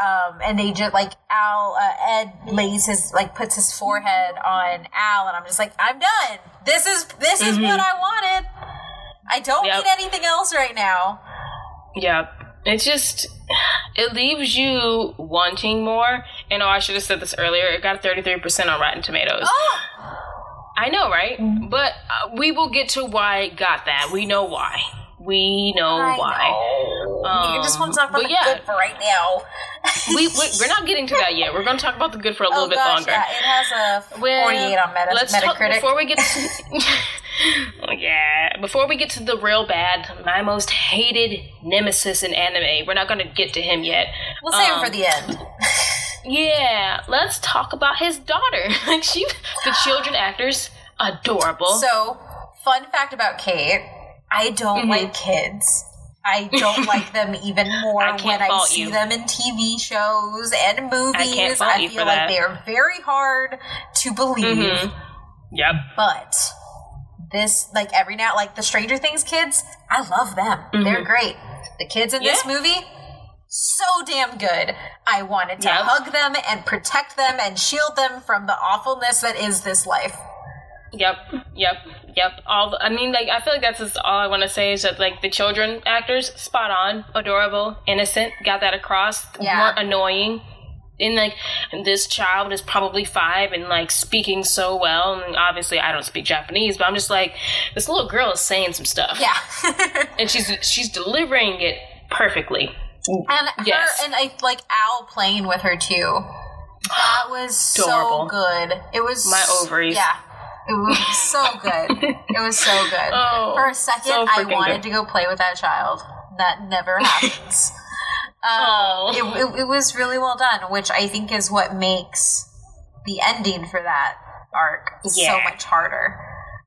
um, and they just like Al uh, Ed lays his like puts his forehead on Al, and I'm just like, I'm done. This is this is what I wanted. I don't Yep. need anything else right now. Yeah. It's just it leaves you wanting more. And oh, I should have said this earlier. It got thirty three percent on Rotten Tomatoes. Oh, I know, right? But uh, we will get to why it got that. We know why. We know I why. know. Um, you just want to talk about the yeah. good for right now. We, we we're not getting to that yet. We're going to talk about the good for a little oh bit gosh, longer. yeah, it has a Well, 48 on Meta- let's talk before we get to Oh, yeah before we get to the real bad my most hated nemesis in anime we're not going to get to him yet we'll save Um, it for the end. yeah let's talk about his daughter like she the children actors adorable So, fun fact about Kate I don't Mhm. like kids. I don't like them even more I when I see you. them in TV shows and movies. can't fault you feel like they are very hard to believe. Mhm. yep But this, like every now, like the Stranger Things kids, I love them. They're great. The kids in this Mm-hmm. Movie, so damn good. I wanted to Yep. hug them and protect them and shield them from the awfulness that is this life. Yep, yep, yep. All the, I mean, like I feel like that's just all I want to say is that like the children actors, spot on, adorable, innocent, got that across. Yeah. weren't annoying. And like and this child is probably five and like speaking so well. And obviously, I don't speak Japanese, but I'm just like this little girl is saying some stuff, Yeah. and she's she's delivering it perfectly. And Yes. her and I like Al playing with her too. That was so good. It was My ovaries. Yeah. It was so good. it was so good. Oh, For a second, so I wanted good. to go play with that child. That never happens. Oh. um, it, it, it was really well done, which I think is what makes the ending for that arc so much harder.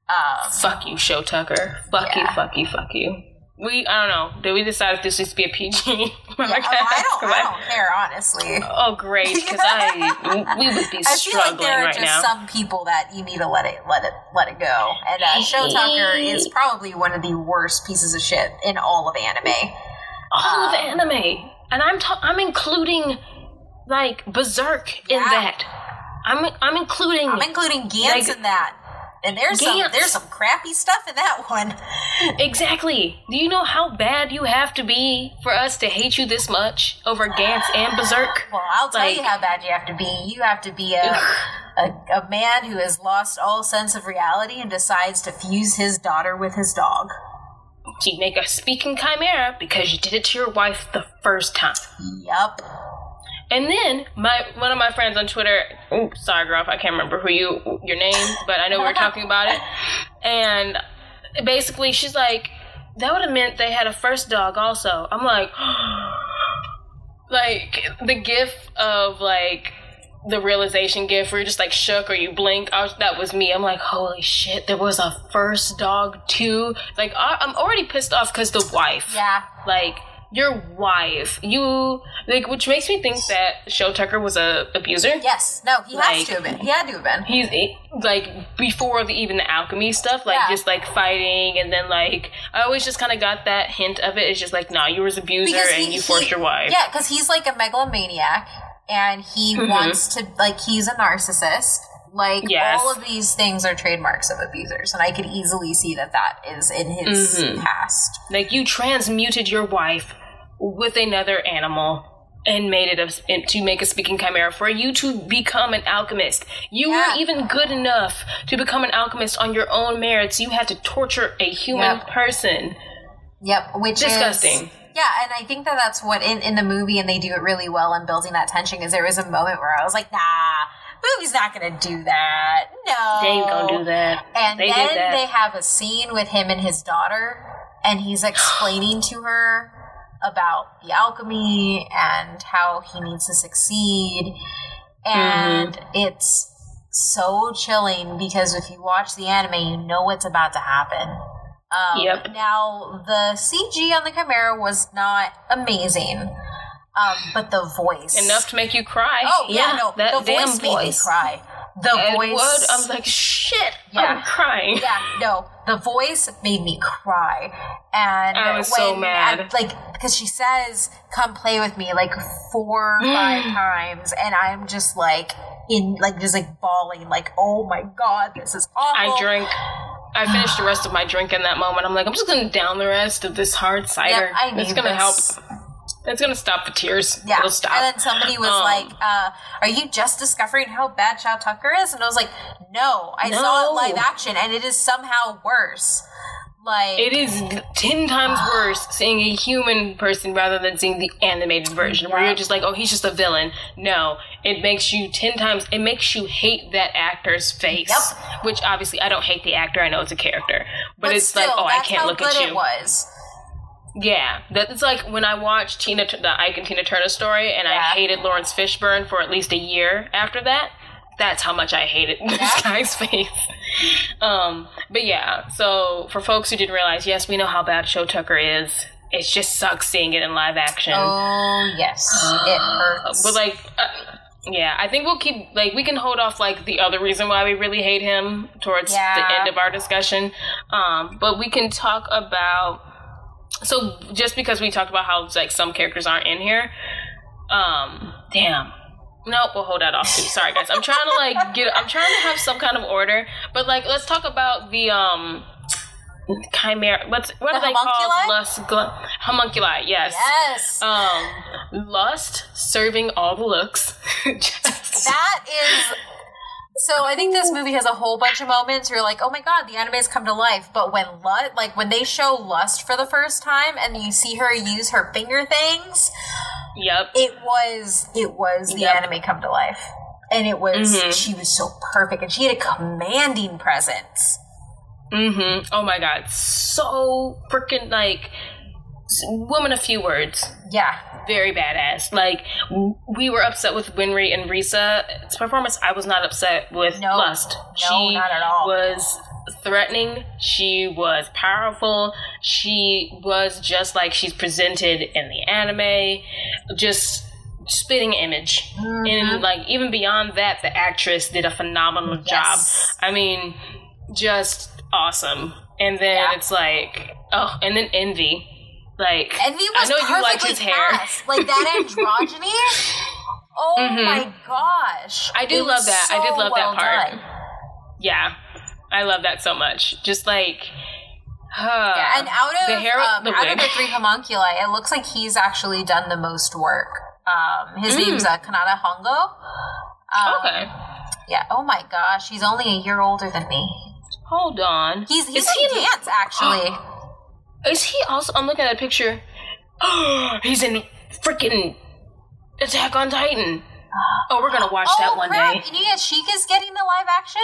Um, Fuck you, Shou Tucker. Fuck you, fuck you, fuck you. We I don't know. Did we decide if this needs to be a PG? yeah, oh, I don't. I don't care, honestly. Oh, great! Because I we would be I feel like struggling there are right just now. some people that you need to let it let it let it go. And uh, Shou Tucker is probably one of the worst pieces of shit in all of anime. All of um, anime, and I'm ta- I'm including like Berserk in Yeah. that. I'm I'm including I'm including Gantz Like- in that. And there's some there's some crappy stuff in that one. exactly. Do you know how bad you have to be for us to hate you this much over Gantz and Berserk? Well, I'll tell you how bad you have to be. You have to be a, a a man who has lost all sense of reality and decides to fuse his daughter with his dog. You make a speaking chimera because you did it to your wife the first time. Yup. And then my one of my friends on Twitter, oops, sorry girl, if I can't remember who you your name, but I know we were talking about it. And basically she's like, that would have meant they had a first dog also. I'm like like the gif of like the realization gif where you're just like shook or you blink. I was, that was me. I'm like, holy shit, there was a first dog too. Like I, I'm already pissed off because the wife. Yeah. Like your wife, you like, which makes me think that Shou Tucker was a abuser. Yes. No, he has to have been. He had to have been. He's like before the, even the alchemy stuff, like Yeah. just like fighting, and then like I always just kind of got that hint of it. It's just like, nah, you was abuser Because and he- you forced he- your wife. Yeah, because he's like a megalomaniac and he Mhm. wants to, like, he's a narcissist. Like, Yes. all of these things are trademarks of abusers, and I could easily see that that is in his Mhm. past. Like you transmuted your wife with another animal and made it a, to make a speaking chimera for you to become an alchemist. You Yeah. weren't even good enough to become an alchemist on your own merits. You had to torture a human Yep. person. Yep, which Disgusting. is yeah, and I think that that's what in in the movie, and they do it really well in building that tension. Because there was a moment where I was like, Nah, movie's not gonna do that. No, They ain't gonna do that. And They then that. they have a scene with him and his daughter, and he's explaining to her about the alchemy and how he needs to succeed. And Mm-hmm. it's so chilling because if you watch the anime, you know what's about to happen. Um, Yep. Now, the CG on the Chimera was not amazing, um, but the voice. Enough to make you cry. Oh, yeah, no. that the damn voice, voice. made me cry. The Ed voice. Wood, I'm like, shit, Yeah. I'm crying. Yeah, no, the voice made me cry, and I was so when- mad. and, like because she says, "Come play with me," like four five times, and I'm just like in like just like bawling, like, "Oh my god, this is awful." I drink. I finished the rest of my drink in that moment. I'm like, I'm just gonna down the rest of this hard cider. Yep, I it's gonna this. help. It's gonna stop the tears. Yeah, It'll stop. and then somebody was Um, like, uh, "Are you just discovering how bad Shou Tucker is?" And I was like, "No, I saw it live action, and it is somehow worse." Like it is ten times worse seeing a human person rather than seeing the animated version, where you're just like, oh, he's just a villain. No, it makes you ten times. It makes you hate that actor's face. Yep. Which obviously, I don't hate the actor. I know it's a character, but, it's still, like, oh, I can't look at you. It was. Yeah, that it's like when I watched Tina, the Ike and Tina Turner story, and I hated Laurence Fishburne for at least a year after that. That's how much I hated this guy's face. Um, but yeah, so for folks who didn't realize, yes, we know how bad Shou Tucker is. It just sucks seeing it in live action. Oh yes, it hurts. But like, uh, yeah, I think we'll keep like we can hold off like the other reason why we really hate him towards Yeah. the end of our discussion. Um, but we can talk about so just because we talked about how like some characters aren't in here. Um, damn. Nope, we'll hold that off too. Sorry guys. I'm trying to like get I'm trying to have some kind of order. But like let's talk about the um chimera what's what The are they called? Lust gl- homunculi, yes. yes, Um, lust serving all the looks. Just- that is. So I think this movie has a whole bunch of moments where you're like, oh my god, the anime's come to life. But when Lust, like when they show Lust for the first time, and you see her use her finger things, yep. it was it was the Yep. anime come to life, and it was Mhm. she was so perfect, and she had a commanding presence. Mm-hmm. Oh my god, so freaking like woman a few words. Yeah, Very badass. Like we were upset with Winry and Riza's performance. I was not upset with No. Lust. No, she not at all. Was threatening. She was powerful. She was just like she's presented in the anime. Just spitting image. Mm-hmm. And like even beyond that, the actress did a phenomenal Yes. job. I mean, just awesome. And then Yeah. it's like, oh, and then Envy. Like Envy was I know you like his hair. cast. Like that androgyny. oh Mhm. my gosh! I do It love that. I did so love that part. done. Yeah, I love that so much. Just like, huh. Yeah, and out of the hair, um, the out of the three homunculi, it looks like he's actually done the most work. Um, his Mm. name's uh, Kanata Hongo. Um, okay, Yeah. Oh my gosh, he's only a year older than me. hold on. He's he's Is he in in- dance actually. Is he also? I'm looking at a picture. he's in freaking Attack on Titan. Uh, oh, we're gonna watch oh, that one crap. day. Yeah, Sheikah's getting the live action.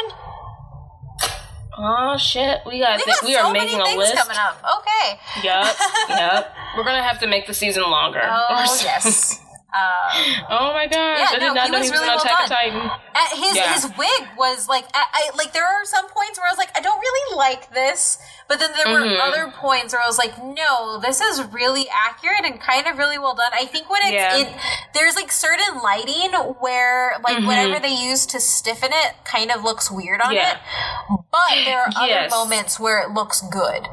Oh shit, we got, We th- we so are making a list. coming up. Okay. Yep, yep. We're gonna have to make the season longer. Oh yes. Um, Oh my gosh, Yeah, I did no, not he know was he was really on well Attack on done. Titan. Uh, his Yeah. his wig was like I, I like there are some points where I was like I don't really like this, but then there were Mhm. other points where I was like no, this is really accurate and kind of really well done. I think when it's Yeah. it there's like certain lighting where like Mhm. whatever they use to stiffen it kind of looks weird on Yeah. it, but there are other moments where it looks good.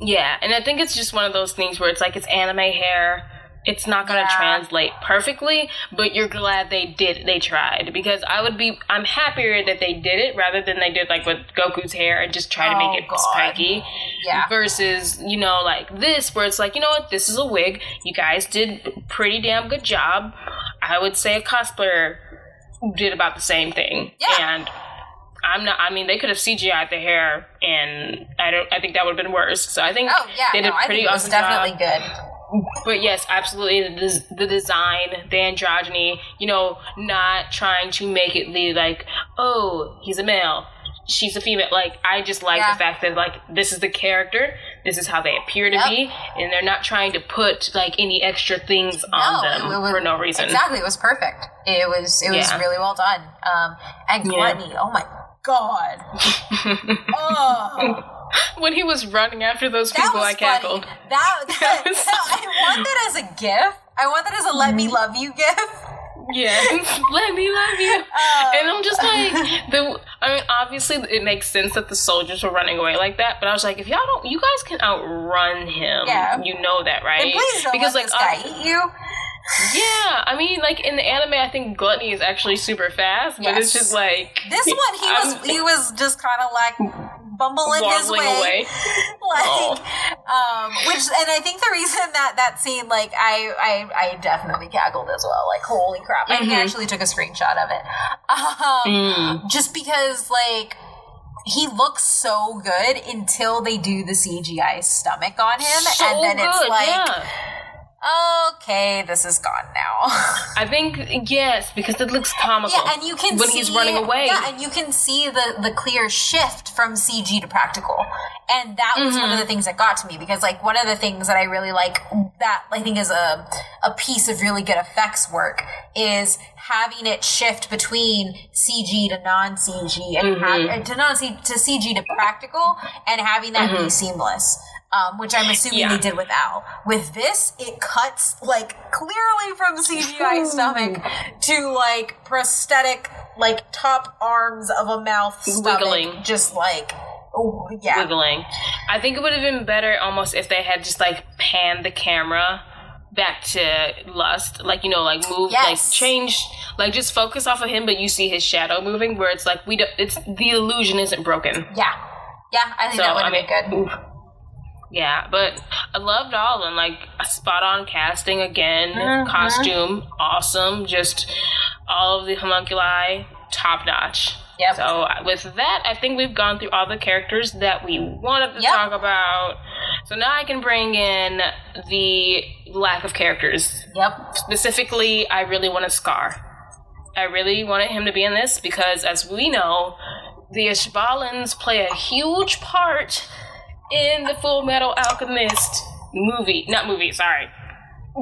Yeah, and I think it's just one of those things where it's like it's anime hair. It's not gonna Yeah. translate perfectly, but you're glad they did. They tried because I would be. I'm happier that they did it rather than they did like with Goku's hair and just try to Oh, make it God. spiky. Yeah. Versus, you know, like this, where it's like, you know what, this is a wig. You guys did pretty damn good job. I would say a cosplayer did about the same thing. Yeah. And I'm not. I mean, they could have CGI'd the hair, and I don't. I think that would have been worse. So I think Oh yeah, they did no, a I pretty think it was awesome definitely job. good. But yes, absolutely, the, the design, the androgyny. You know, not trying to make it the like, oh, he's a male, she's a female. Like I just like Yeah. the fact that like this is the character, this is how they appear to Yep. be, and they're not trying to put like any extra things on No, them was- for no reason. Exactly, it was perfect. It was it was Yeah. really well done. Um, and Yeah. gluttony. Oh my god. oh, when he was running after those that people, was I cackled. funny. That, that, was that- I want that as a gift. I want that as a "Let me Mm-hmm. love you" gift. Yeah, let me love you. Um, and I'm just like the. I mean, obviously, it makes sense that the soldiers were running away like that. But I was like, if y'all don't, you guys can outrun him. Yeah. you know that, right? And please don't because let like, this guy uh, eat you. yeah, I mean, like in the anime, I think Gluttony is actually super fast, but it's just like This one, he was I'm he was just kind of like bumbling his way. away. like Oh. um which and i think the reason that that scene like i i, I definitely cackled as well like holy crap i Mhm. actually took a screenshot of it um Mm. just because like he looks so good until they do the cgi stomach on him So and then it's good, like yeah. Okay this is gone now I think yes, because it looks comical. Yeah, and you can when see, he's running away. Yeah, and you can see the the clear shift from CG to practical, and that was one of Mm-hmm. the things that got to me because like one of the things that I really like that I think is a a piece of really good effects work is having it shift between CG to non CG and Mm-hmm. have, to non to CG to practical and having that be seamless. Um, which I'm assuming. Yeah. they did with Al. With this, it cuts like clearly from CGI stomach to like prosthetic, like top arms of a mouth stomach, Wiggling. just like oh yeah, wiggling. I think it would have been better almost if they had just like panned the camera back to lust like you know like move Yes. like change like just focus off of him but you see his shadow moving where it's like we don't it's the illusion isn't broken yeah, yeah. I think so that would i have mean been good. oof. Yeah but i loved all and like spot on casting again Mhm. costume awesome just all of the homunculi top notch Yep. so with that, I think we've gone through all the characters that we wanted to Yep. talk about. So now I can bring in the lack of characters. Yep. Specifically, I really wanted Scar. I really wanted him to be in this because, as we know, the Ishbalans play a huge part in the Full Metal Alchemist movie. Not movie, sorry.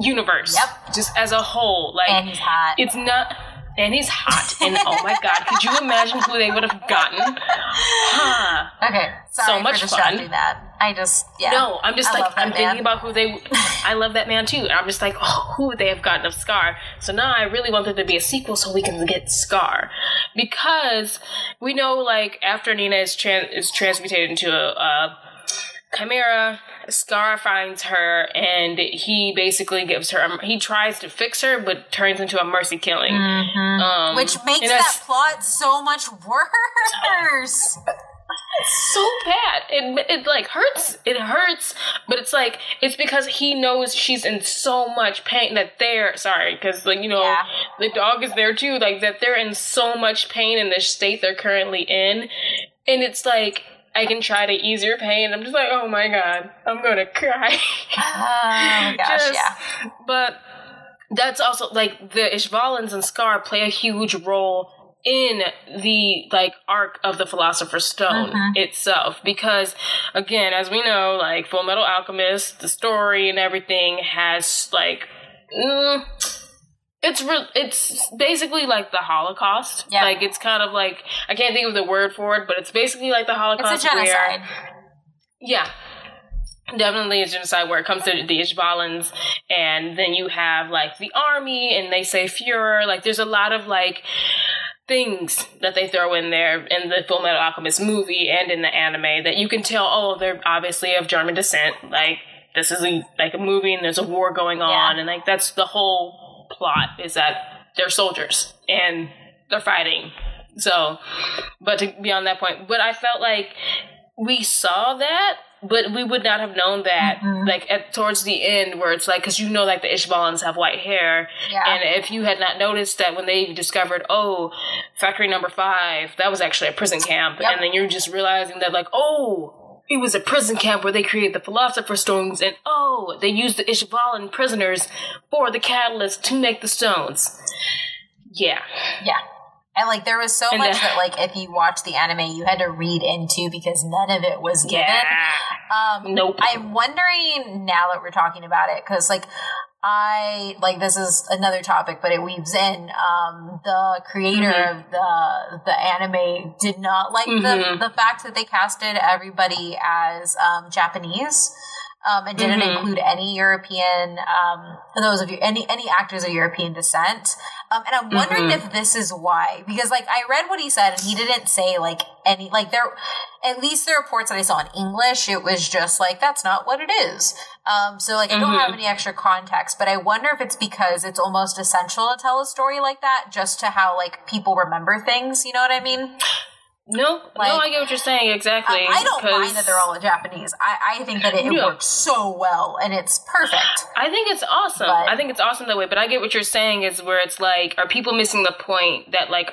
Universe. Yep. Just as a whole. Like, And he's hot. it's not and he's hot and oh my god could you imagine who they would have gotten huh Okay, So much for fun. that. I just yeah. no i'm just I like i'm thinking about who they i love that man too and i'm just like oh who would they have gotten of scar so now i really want there to be a sequel so we can get scar because we know like after nina is, tran- is transmutated into a, a chimera scar finds her and he basically gives her a, he tries to fix her but turns into a mercy killing um, Which makes that that's- plot so much worse. so bad. It it like hurts. It hurts, but it's like it's because he knows she's in so much pain that they're sorry because like you know Yeah. the dog is there too. Like that they're in so much pain in the state they're currently in, and it's like. I can try to ease your pain. I'm just like, oh my god, I'm gonna cry. Oh my gosh, Just- yeah. But that's also like the Ishvalans and Scar play a huge role in the like arc of the philosopher's stone Mhm. itself because again as we know like full metal alchemist the story and everything has like mm, it's re- it's basically like the holocaust Yeah. like it's kind of like i can't think of the word for it but it's basically like the holocaust It's a where- genocide. yeah. Definitely a genocide where it comes to the Ishvalans, and then you have like the army, and they say Fuhrer. Like, there's a lot of like things that they throw in there in the Full Metal Alchemist movie and in the anime that you can tell. Oh, they're obviously of German descent. Like, this is a, like a movie, and there's a war going on, Yeah. and like that's the whole plot is that they're soldiers and they're fighting. So, but to beyond that point, but I felt like we saw that, but we would not have known that Mhm. like at towards the end where it's like because you know like the Ishvalans have white hair, Yeah. and if you had not noticed that when they discovered oh factory number five that was actually a prison camp, Yep. and then you're just realizing that like oh. It was a prison camp where they created the Philosopher's Stones, and oh, they used the Ishvalan prisoners for the catalyst to make the stones. Yeah. Yeah. And like there was so And much the- that like if you watch the anime you had to read into because none of it was given. Yeah. Um Nope. I'm wondering now that we're talking about it cuz like I like this is another topic but it weaves in um the creator Mhm. of the the anime did not like Mhm. the the fact that they casted everybody as um Japanese um, and didn't Mhm. include any European, um, those of you, any any actors of European descent. Um, and I'm wondering Mhm. if this is why, because like I read what he said, and he didn't say like any like there. At least the reports that I saw in English, it was just like that's not what it is. Um, so like I don't have any extra context, but I wonder if it's because it's almost essential to tell a story like that, just to how like people remember things. You know what I mean? No, no, I get what you're saying exactly. I, I don't mind that they're all Japanese. I, I think that it, it Yeah. works so well, and it's perfect. I think it's awesome. But- I think it's awesome that way. But I get what you're saying is where it's like, are people missing the point that like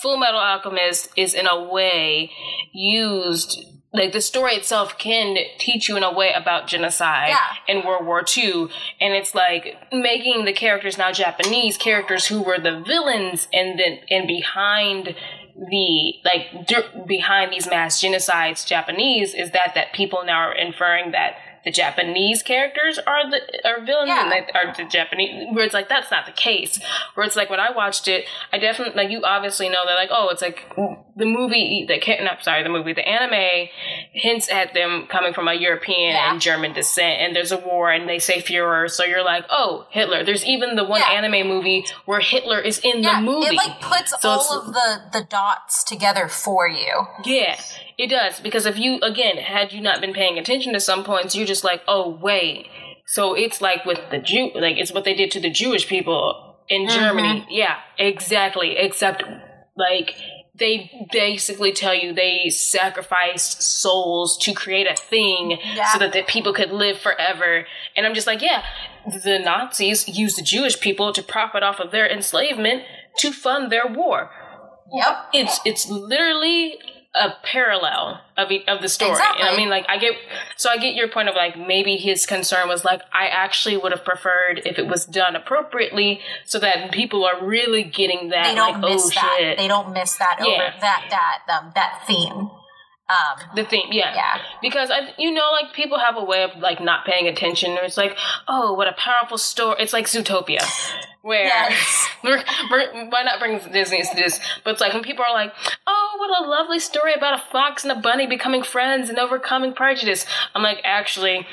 Full Metal Alchemist is in a way used. Like the story itself can teach you in a way about genocide Yeah. in World War II, and it's like making the characters now Japanese characters who were the villains, and then and behind the like dur- behind these mass genocides Japanese is that that people now are inferring that the Japanese characters are the are villains and Yeah. that are the Japanese where it's like that's not the case. Where it's like when I watched it, I definitely like you obviously know that like oh it's like the movie the ca- not sorry the movie the anime hints at them coming from a European Yeah. and German descent and there's a war and they say Führer so you're like oh Hitler. There's even the one Yeah. anime movie where Hitler is in the movie. it like puts So all of the the dots together for you. Yeah, it does. Because if you, again, had you not been paying attention to some points, you're just like, oh, wait. So it's like with the Jew, like it's what they did to the Jewish people in Mm-hmm. Germany. Yeah, exactly. Except, like, they basically tell you they sacrificed souls to create a thing Yeah. so that the people could live forever. And I'm just like, yeah, the Nazis used the Jewish people to profit off of their enslavement to fund their war Yep. it's it's literally a parallel of of the story. Exactly. And I mean, like, I get so I get your point of like maybe his concern was like I actually would have preferred if it was done appropriately so that people are really getting that They don't like miss oh that. shit They don't miss that over that that um, that theme. Um, the theme yeah yeah. because I you know like people have a way of like not paying attention. And it's like oh what a powerful story. It's like Zootopia. Where Yes. why not bring Disney into this? But it's like when people are like, "Oh, what a lovely story about a fox and a bunny becoming friends and overcoming prejudice." I'm like, actually,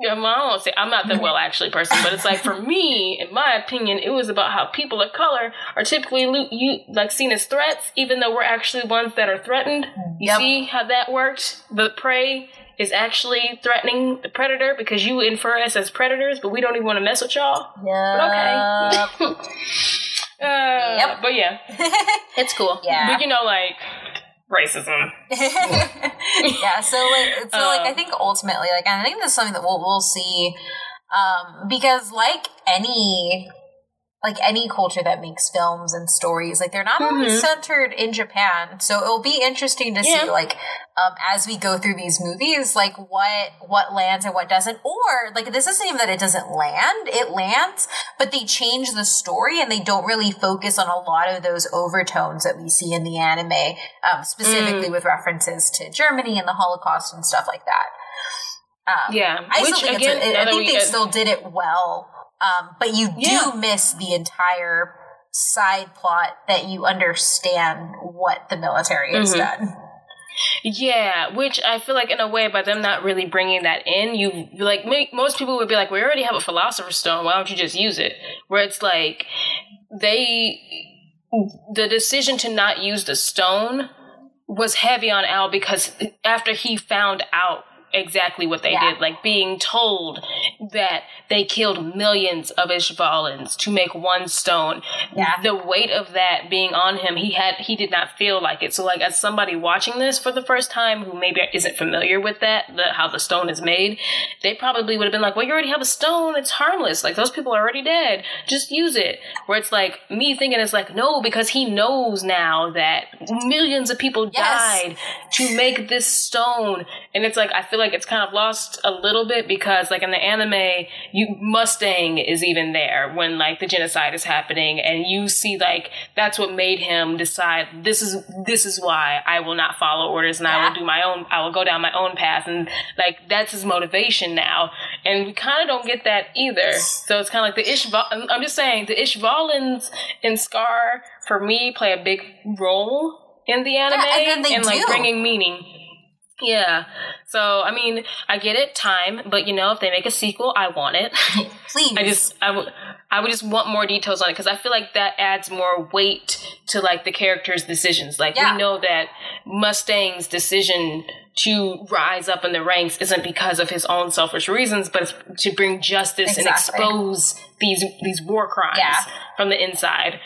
yeah, well, I won't say I'm not the well actually person, but it's like for me, in my opinion, it was about how people of color are typically lo- you like seen as threats, even though we're actually ones that are threatened. You Yep. see how that worked? The prey is actually threatening the predator because you infer us as predators, but we don't even want to mess with y'all. But okay. Uh, Yep. But yeah, it's cool. Yeah. But you know, like racism. yeah, so like, so like, I Um, think ultimately, like, I think this is something that we'll we'll see, um, because like any like any culture that makes films and stories like they're not mm-hmm. always centered in japan so it'll be interesting to yeah. see like um, as we go through these movies like what what lands and what doesn't or like this isn't even that it doesn't land it lands but they change the story and they don't really focus on a lot of those overtones that we see in the anime um, specifically mm. with references to germany and the holocaust and stuff like that um, yeah i Which, still think, again, a, I think we, they uh, still did it well um, but you do yeah. miss the entire side plot that you understand what the military has mm-hmm. done. Yeah, which I feel like in a way by them not really bringing that in, you like most people would be like, "We already have a philosopher's stone. Why don't you just use it?" Where it's like they the decision to not use the stone was heavy on Al because after he found out exactly what they yeah. did, like being told that they killed millions of Ishvalans to make one stone. Yeah. The weight of that being on him, he had he did not feel like it. So like as somebody watching this for the first time who maybe isn't familiar with that, the, how the stone is made, they probably would have been like, "Well, you already have a stone. It's harmless. Like those people are already dead. Just use it." Where it's like me thinking it's like, "No, because he knows now that millions of people yes. died to make this stone." And it's like I feel like it's kind of lost a little bit because like in the anime, you Mustang is even there when like the genocide is happening, and you see like that's what made him decide this is this is why I will not follow orders and yeah. I will do my own I will go down my own path and like that's his motivation now, and we kind of don't get that either. So it's kind of like the Ishval. I'm just saying the Ishvalans in Scar for me play a big role in the anime yeah, and, and like bringing meaning. Yeah. So, I mean, I get it, time, but you know, if they make a sequel, I want it. Please. I just, I would, I would just want more details on it because I feel like that adds more weight to like the character's decisions. Like yeah. we know that Mustang's decision to rise up in the ranks isn't because of his own selfish reasons, but it's to bring justice exactly. and expose these these war crimes yeah. from the inside.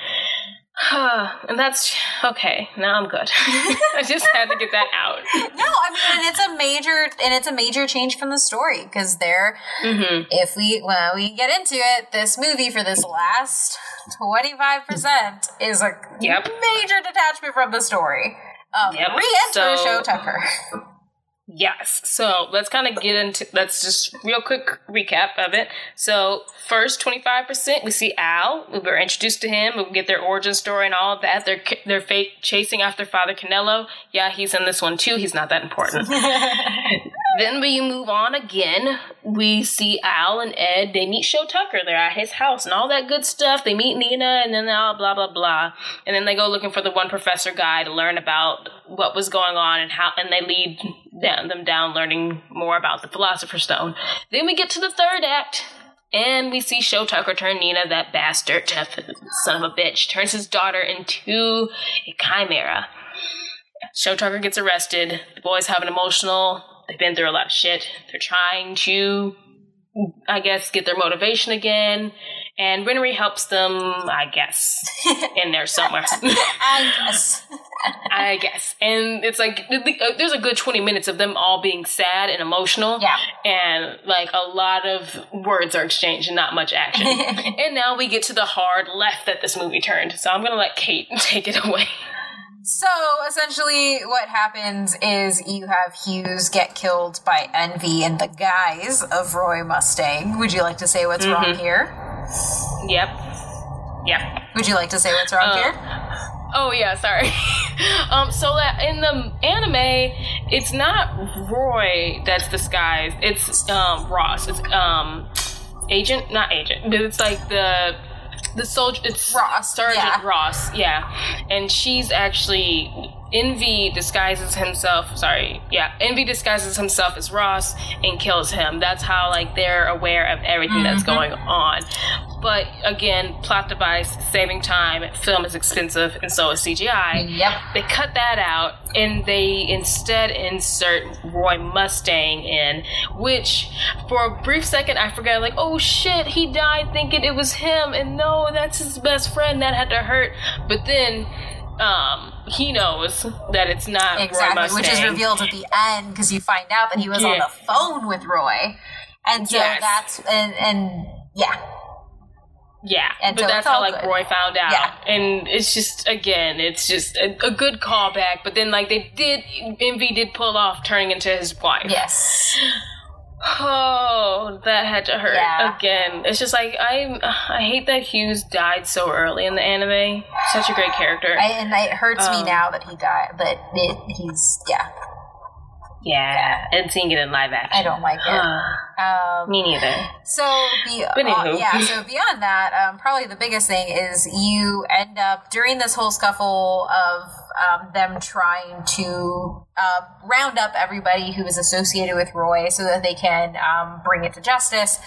And that's okay. Now I'm good. I just had to get that out. No, I mean, and it's a major and it's a major change from the story because there, mm-hmm. if we well we get into it, this movie for this last twenty five percent is a yep. major detachment from the story. Um, yep. Re-enter so, Shou Tucker. Yes. So let's kind of get into let's just real quick recap of it. So first twenty five percent, we see Al. We were introduced to him. We get their origin story and all of that. They're they're fake chasing after Father Cornello. Yeah, he's in this one too. He's not that important. then we move on again. We see Al and Ed. They meet Shou Tucker. They're at his house and all that good stuff. They meet Nina and then all blah blah blah. And then they go looking for the one professor guy to learn about what was going on and how. And they lead down, them down learning more about the Philosopher's Stone. Then we get to the third act. And we see Shou Tucker turn Nina, that bastard, son of a bitch, turns his daughter into a chimera. Shou Tucker gets arrested. The boys have an emotional. They've been through a lot of shit. They're trying to, I guess, get their motivation again. And Winry helps them, I guess, in there somewhere. I guess. I guess. And it's like, uh, there's a good 20 minutes of them all being sad and emotional. Yeah. And like a lot of words are exchanged and not much action. and now we get to the hard left that this movie turned. So I'm going to let Kate take it away. So essentially, what happens is you have Hughes get killed by Envy in the guise of Roy Mustang. Would you like to say what's mm-hmm. wrong here? Yep. Yep. Would you like to say what's wrong uh, here? Oh yeah, sorry. um, so that in the anime, it's not Roy that's disguised. It's um Ross. It's um agent, not agent, but it's like the the soldier. It's Ross, Sergeant yeah. Ross. Yeah, and she's actually Envy disguises himself. Sorry, yeah, Envy disguises himself as Ross and kills him. That's how like they're aware of everything mm-hmm. that's going on. But again, plot device, saving time, film is expensive, and so is CGI. Yep. They cut that out and they instead insert Roy Mustang in, which for a brief second I forgot, like, oh shit, he died thinking it was him, and no, that's his best friend. That had to hurt. But then um, he knows that it's not exactly, which is revealed at the end because you find out that he was yeah. on the phone with Roy, and so yes. that's and and yeah. Yeah, And but so that's how like good. Roy found out, Yeah. and it's just again, it's just a, a good callback. But then like they did, Envy did pull off turning into his wife. Yes. Oh, that had to hurt Yeah. again. It's just like I, I hate that Hughes died so early in the anime. Such a great character. I, and it hurts me Um, now that he died, but it, he's, yeah, yeah, and seeing it in live action. I don't like it. Um, Me neither. So, be, uh, yeah. So beyond that, um, probably the biggest thing is you end up during this whole scuffle of um, them trying to uh, round up everybody who is associated with Roy so that they can um, bring it to justice.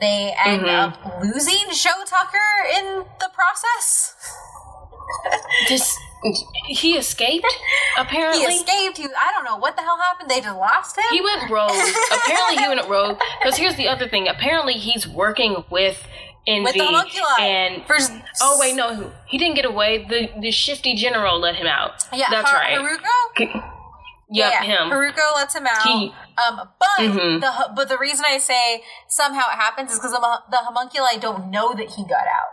They end Mhm. up losing Shou Tucker in the process. Just he escaped. Apparently he escaped. He, I don't know what the hell happened. They just lost him. He went rogue. Apparently, he went rogue. Because here's the other thing. Apparently, he's working with Envy. with the homunculi. And For, oh wait, no, he didn't get away. The the shifty general let him out. yeah, that's Har- right. Hakuro. Yep, yeah, him. Hakuro lets him out. He- um, but Mhm. the but the reason I say somehow it happens is because the, the homunculi don't know that he got out.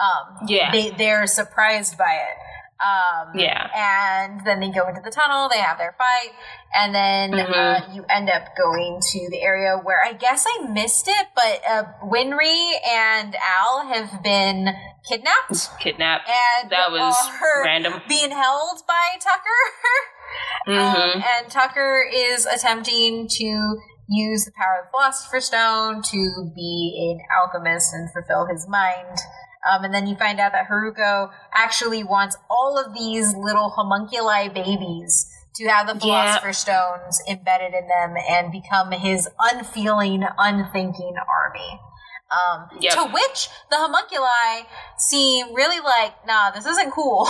Um, Yeah. they they're surprised by it. Um, Yeah. and then they go into the tunnel. They have their fight, and then Mhm. uh, you end up going to the area where I guess I missed it, but uh, Winry and Al have been kidnapped Kidnapped. and That was random. being held by Tucker. Mhm. Um, and Tucker is attempting to use the power of the Philosopher's Stone to be an alchemist and fulfill his mind. Um, and then you find out that Hakuro actually wants all of these little homunculi babies to have the Yeah. Philosopher's Stones embedded in them and become his unfeeling, unthinking army. Um, Yep. To which the homunculi seem really like, nah, this isn't cool.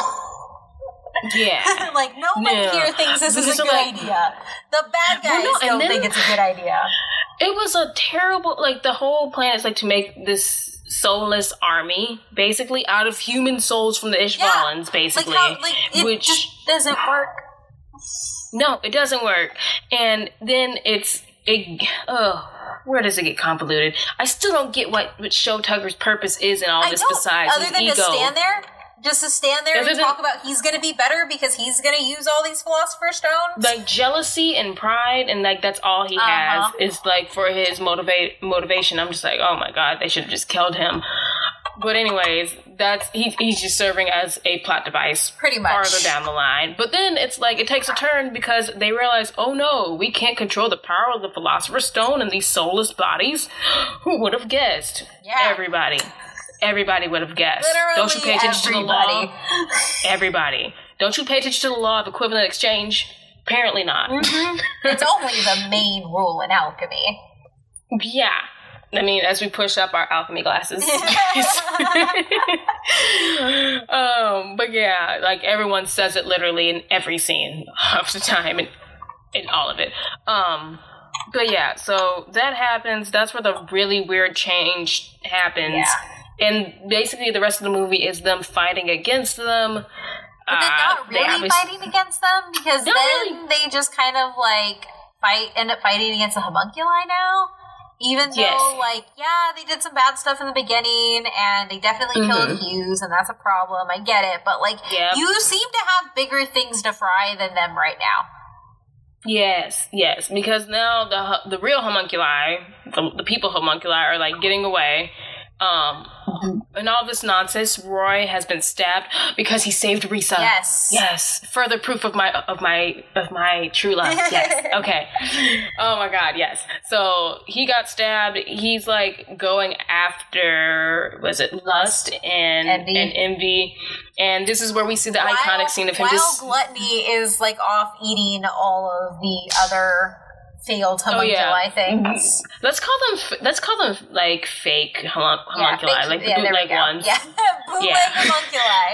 yeah. like nobody Yeah. here thinks this is Because a good like- idea. The bad guys Well, no, don't then- think it's a good idea. It was a terrible. Like the whole plan is like to make this soulless army basically out of human souls from the Ishvalans, Like basically. how like it which just doesn't work. No, it doesn't work. And then it's it. Oh, where does it get convoluted? I still don't get what what Shou Tucker's purpose is in all I this besides Other than ego. to stand there, just to stand there and talk about he's going to be better because he's going to use all these philosopher's stones. Like jealousy and pride, and like that's all he Uh-huh. has is like for his motivate motivation. I'm just like, oh my god, they should have just killed him. But anyways, that's he, he's just serving as a plot device Pretty much. farther down the line. But then it's like it takes a turn because they realize, oh no, we can't control the power of the Philosopher's Stone and these soulless bodies. Who would have guessed? Yeah. Everybody. Everybody would have guessed. Literally Don't you pay attention everybody. to the law? Everybody. Don't you pay attention to the law of equivalent exchange? Apparently not. it's only the main rule in alchemy. Yeah. I mean, as we push up our alchemy glasses. um, but yeah, like everyone says it literally in every scene of the time and in all of it. Um, but yeah, so that happens. That's where the really weird change happens. Yeah. And basically, the rest of the movie is them fighting against them. But then Uh, not they really obvious- fighting against them because then really. they just kind of like fight end up fighting against the homunculi now. Even though, Yes. like, yeah, they did some bad stuff in the beginning, and they definitely Mhm. killed Hughes, and that's a problem. I get it, but like, Yep. you seem to have bigger things to fry than them right now. Yes, yes, because now the the real homunculi, the, the people homunculi, are like getting away. Um, and all this nonsense. Roy has been stabbed because he saved Riza. Yes. Yes. Further proof of my of my of my true love. Yes. Okay. Oh my god, yes. So he got stabbed. He's like going after was it lust and Envy. and envy. And this is where we see the iconic scene of him just while just gluttony is like off eating all of the other failed Oh, homunculi yeah. things. Let's call them. Let's call them like fake homun- homunculi, fake- like the yeah, bootleg ones. Yeah, bootleg Yeah. homunculi.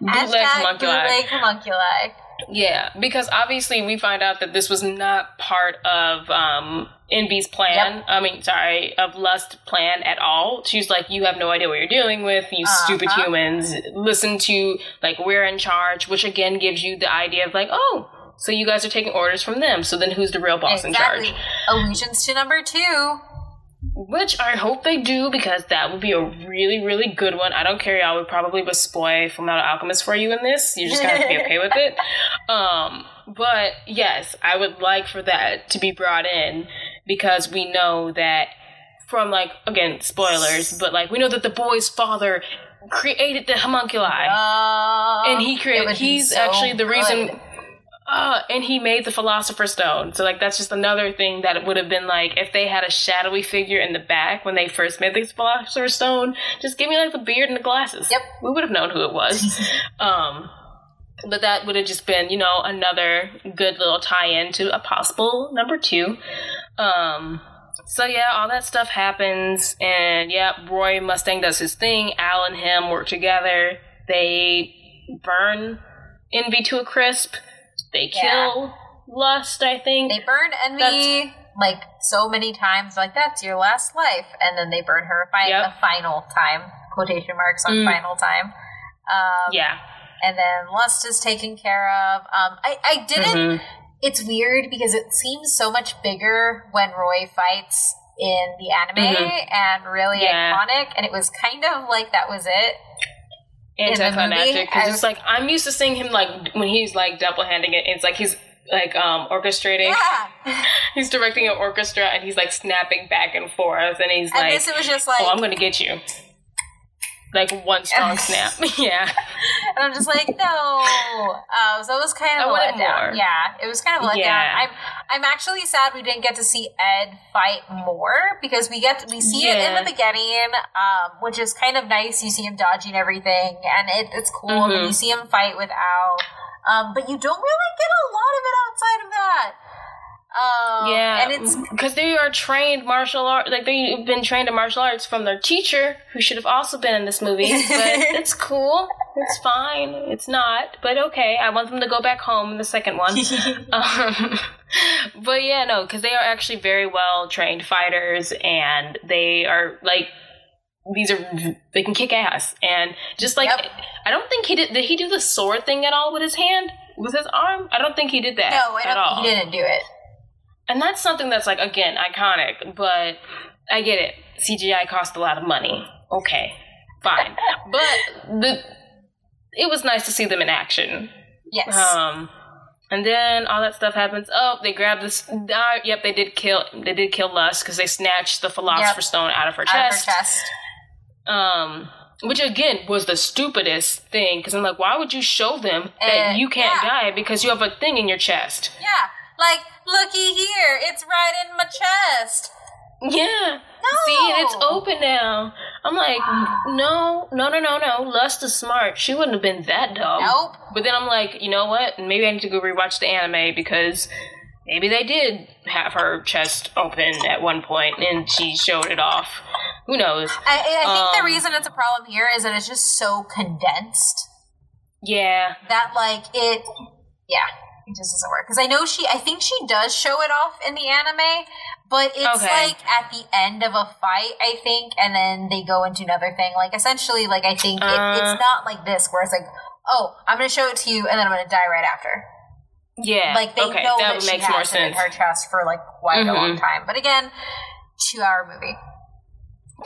Bootleg homunculi. bootleg homunculi. Yeah, because obviously we find out that this was not part of um, Envy's plan. Yep. I mean, sorry, of Lust plan at all. She's like, you have no idea what you're dealing with, you stupid Uh-huh. humans. Listen to like we're in charge, which again gives you the idea of like, oh, so you guys are taking orders from them. So then who's the real boss Exactly. in charge? Allusions to number two. Which I hope they do because that would be a really, really good one. I don't care, y'all would probably would spoil Fullmetal Alchemist for you in this. You just gotta be okay with it. Um, but yes, I would like for that to be brought in because we know that from like again spoilers, but like we know that the boy's father created the homunculi, Uh, and he created. He's so actually the reason. Uh, and he made the Philosopher's Stone. So, like, that's just another thing that would have been like if they had a shadowy figure in the back when they first made the Philosopher's Stone. Just give me like the beard and the glasses. Yep. we would have known who it was. um, but that would have just been, you know, another good little tie-in to a possible number two. Um, so yeah, all that stuff happens, and yeah, Roy Mustang does his thing. Al and him work together. They burn Envy to a crisp. They Yeah. kill Lust, I think. They burn Envy like so many times, like that's your last life, and then they burn her fi- Yep. the final time. Quotation marks on Mm. final time. Um, yeah. and then Lust is taken care of. Um, I I didn't. Mhm. It's weird because it seems so much bigger when Roy fights in the anime Mhm. and really Yeah. iconic, and it was kind of like that was it. Anticlimactic because it's like I'm used to seeing him like when he's like double handing it. It's like he's like um orchestrating. Yeah, He's directing an orchestra and he's like snapping back and forth, and he's and like, this it was just like, "Oh, I'm gonna get you." Like one strong snap. yeah. and I'm just like, no. Um, so it was kind of a letdown. more. Yeah, it was kind of a letdown. Yeah. I'm I'm actually sad we didn't get to see Ed fight more because we get we see it in the beginning, um, which is kind of nice. You see him dodging everything, and it, it's cool. And Mhm. you see him fight with Al, um, but you don't really get a lot of it outside of that. Um, Yeah, and it's because they are trained martial art. Like they've been trained in martial arts from their teacher, who should have also been in this movie. But it's cool. It's fine. It's not, but okay. I want them to go back home in the second one. um, but yeah, no, because they are actually very well trained fighters, and they are like these are they can kick ass. And just like Yep. I don't think he did. Did he do the sword thing at all with his hand? With his arm? I don't think he did that no, I at all. don't, he didn't do it. And that's something that's like again iconic, but I get it. CGI cost a lot of money. Okay, fine, but the it was nice to see them in action. Yes. Um, and then all that stuff happens. Oh, they grab this. Uh, yep, they did kill. They did kill Lust because they snatched the Philosopher's Yep. Stone out of her out of chest. her chest. Um, which again was the stupidest thing because I'm like, why would you show them that Uh, you can't yeah. die because you have a thing in your chest? Yeah, like looky here, it's right in my chest. Yeah. No. See, and it's open now. I'm like, no, no, no, no, no. Lust is smart. She wouldn't have been that dumb. Nope. But then I'm like, you know what? Maybe I need to go rewatch the anime because maybe they did have her chest open at one point and she showed it off. Who knows? I, I think the Um, reason it's a problem here is that it's just so condensed Yeah. that like it, yeah, it just doesn't work. Because I know she, I think she does show it off in the anime, but it's Okay. like at the end of a fight, I think, and then they go into another thing. Like essentially, like I think it, Uh. it's not like this where it's like, oh, I'm going to show it to you, and then I'm going to die right after. Yeah. Like they okay, know that that, would she make has more it in her chest for like quite a long Mhm. time. But again, two hour movie.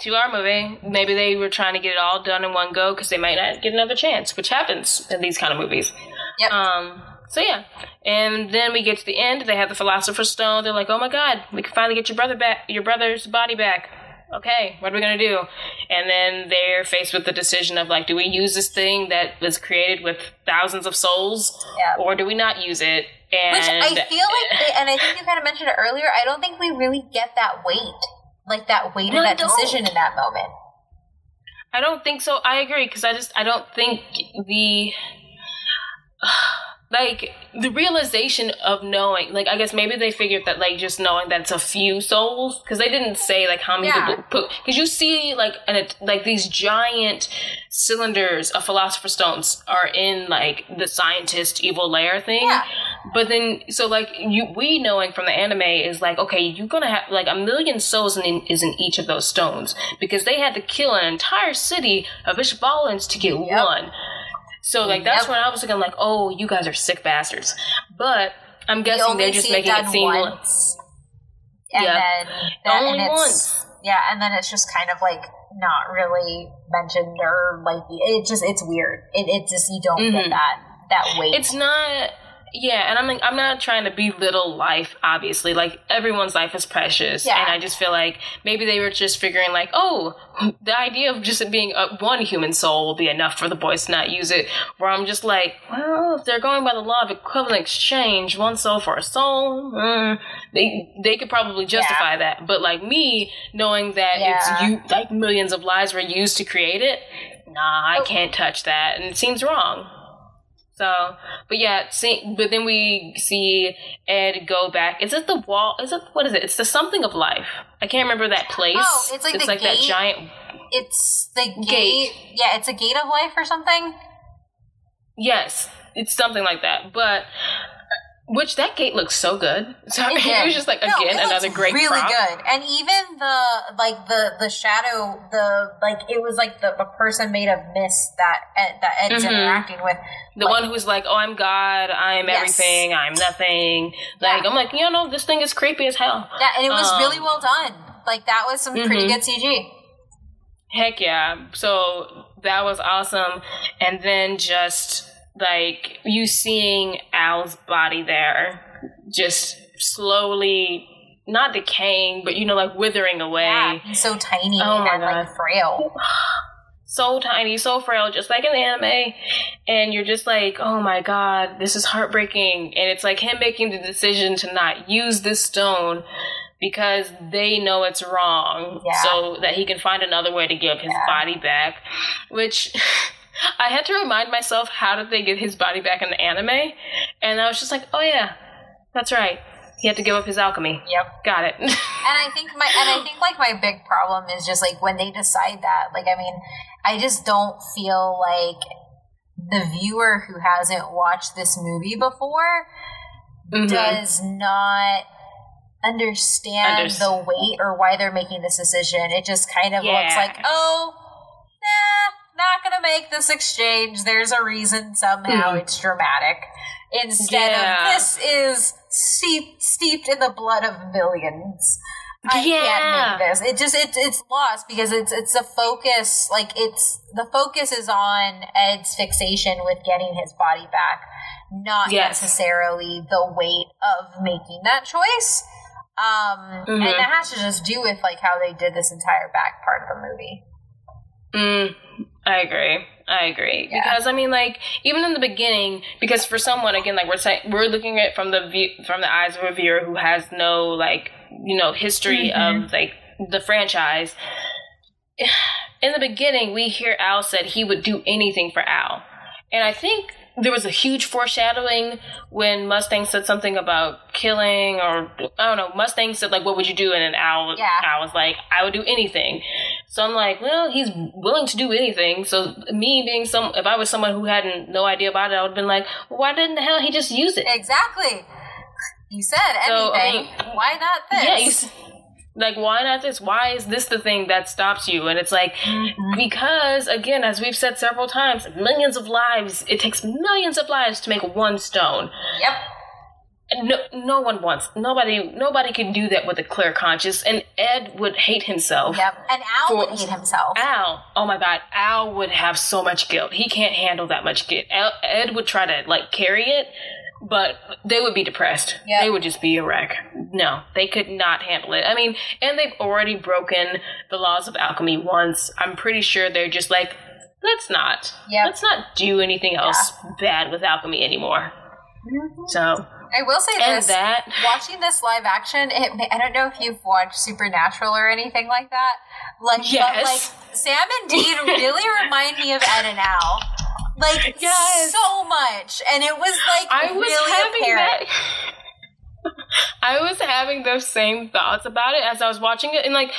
Two hour movie. Maybe they were trying to get it all done in one go because they might not get another chance, which happens in these kind of movies. Yep. Um. So yeah, and then we get to the end. They have the Philosopher's Stone. They're like, "Oh my God, we can finally get your brother back, your brother's body back." Okay, what are we gonna do? And then they're faced with the decision of like, do we use this thing that was created with thousands of souls, Yeah. or do we not use it? And Which I feel like, they, and I think you kind of mentioned it earlier. I don't think we really get that weight, like that weight No, of that decision in that moment. I don't think so. I agree because I just I don't think the like the realization of knowing like I guess maybe they figured that like just knowing that it's a few souls because they didn't say like how many Yeah. people put because you see like and it like these giant cylinders of philosopher stones are in like the scientist evil lair thing Yeah. but then so like you we knowing from the anime is like okay you're gonna have like a million souls in, is in each of those stones because they had to kill an entire city of Ishbalans to get Yep. one so like that's when I was thinking like oh you guys are sick bastards but I'm guessing they're just making it it seem once. And Yeah. then that, only and once Yeah, and then it's just kind of like not really mentioned or like it just it's weird. It it just you don't mm-hmm. get that that weight. It's not yeah, and I'm like I'm not trying to belittle life. Obviously, like everyone's life is precious, yeah. and I just feel like maybe they were just figuring like, oh, the idea of just being a, one human soul will be enough for the boys to not use it. Where I'm just like, well, if they're going by the law of equivalent exchange, one soul for a soul, mm, they they could probably justify yeah. that. But like me, knowing that yeah. it's you, like millions of lives were used to create it, nah, I oh. can't touch that, and it seems wrong. So, but yeah, see, but then we see Ed go back. Is it the wall? Is it what is it? It's the something of life. I can't remember that place. Oh, it's like it's like gate. that giant. It's the gate. gate. Yeah, it's a gate of life or something. Yes, it's something like that. But which that gate looks so good. So it, it was just like no, again another great really prop. good. And even the like the the shadow, the like it was like the, the person made of mist that Ed, that Ed's mm-hmm. interacting with. The like, one who's like, "Oh, I'm God. I'm yes. everything. I'm nothing." Like yeah. I'm like, you know, this thing is creepy as hell. Yeah, and it was um, really well done. Like that was some mm-hmm. pretty good CG. Heck yeah! So that was awesome, and then just like you seeing Al's body there just slowly not decaying, but you know, like withering away. Yeah, he's so tiny oh and God. like frail. So tiny, so frail, just like in the anime. And you're just like, oh my god, this is heartbreaking. And it's like him making the decision to not use this stone because they know it's wrong. Yeah. So that he can find another way to give his yeah. body back. Which I had to remind myself how did they get his body back in the anime, and I was just like, oh yeah, that's right. He had to give up his alchemy. Yep, got it. and I think my and I think like my big problem is just like when they decide that. Like, I mean, I just don't feel like the viewer who hasn't watched this movie before mm-hmm. does not understand the weight or why they're making this decision. It just kind of yeah. looks like, oh, nah, not going to make this exchange. There's a reason somehow mm. it's dramatic. Instead yeah. of this is steep, steeped in the blood of millions. I yeah. can't make this. It just it, it's lost because it's it's a focus like it's the focus is on Ed's fixation with getting his body back, not yes. necessarily the weight of making that choice. Um, mm-hmm. and that has to just do with like how they did this entire back part of the movie. Mm, I agree. I agree yeah. because I mean, like even in the beginning, because for someone again, like we're saying, we're looking at from the view from the eyes of a viewer who has no like you know history mm-hmm. of like the franchise. In the beginning, we hear Al said he would do anything for Al, and I think there was a huge foreshadowing when Mustang said something about killing, or I don't know. Mustang said like, "What would you do?" And then Al, yeah. Al was like, "I would do anything." So I'm like, well, he's willing to do anything. So me being some, if I was someone who hadn't no idea about it, I would have been like, well, why didn't the hell he just use it? Exactly. You said anything. I mean, why not this? Yeah, like why not this why is this the thing that stops you and it's like mm-hmm. because again as we've said several times millions of lives it takes millions of lives to make one stone yep no, no one wants nobody. Nobody can do that with a clear conscience. And Ed would hate himself. Yep, and Al for, would hate himself. Al, oh my God, Al would have so much guilt. He can't handle that much guilt. Al, Ed would try to like carry it, but they would be depressed. Yep. They would just be a wreck. No, they could not handle it. I mean, and they've already broken the laws of alchemy once. I'm pretty sure they're just like, let's not. Yep. Let's not do anything else yeah. bad with alchemy anymore. Mm-hmm. So I will say and this: that, watching this live action, it, I don't know if you've watched Supernatural or anything like that. Like, yes. but like Sam and Dean really remind me of Ed and Al. Like yes. so much, and it was like I was really having apparent. That. I was having those same thoughts about it as I was watching it, and like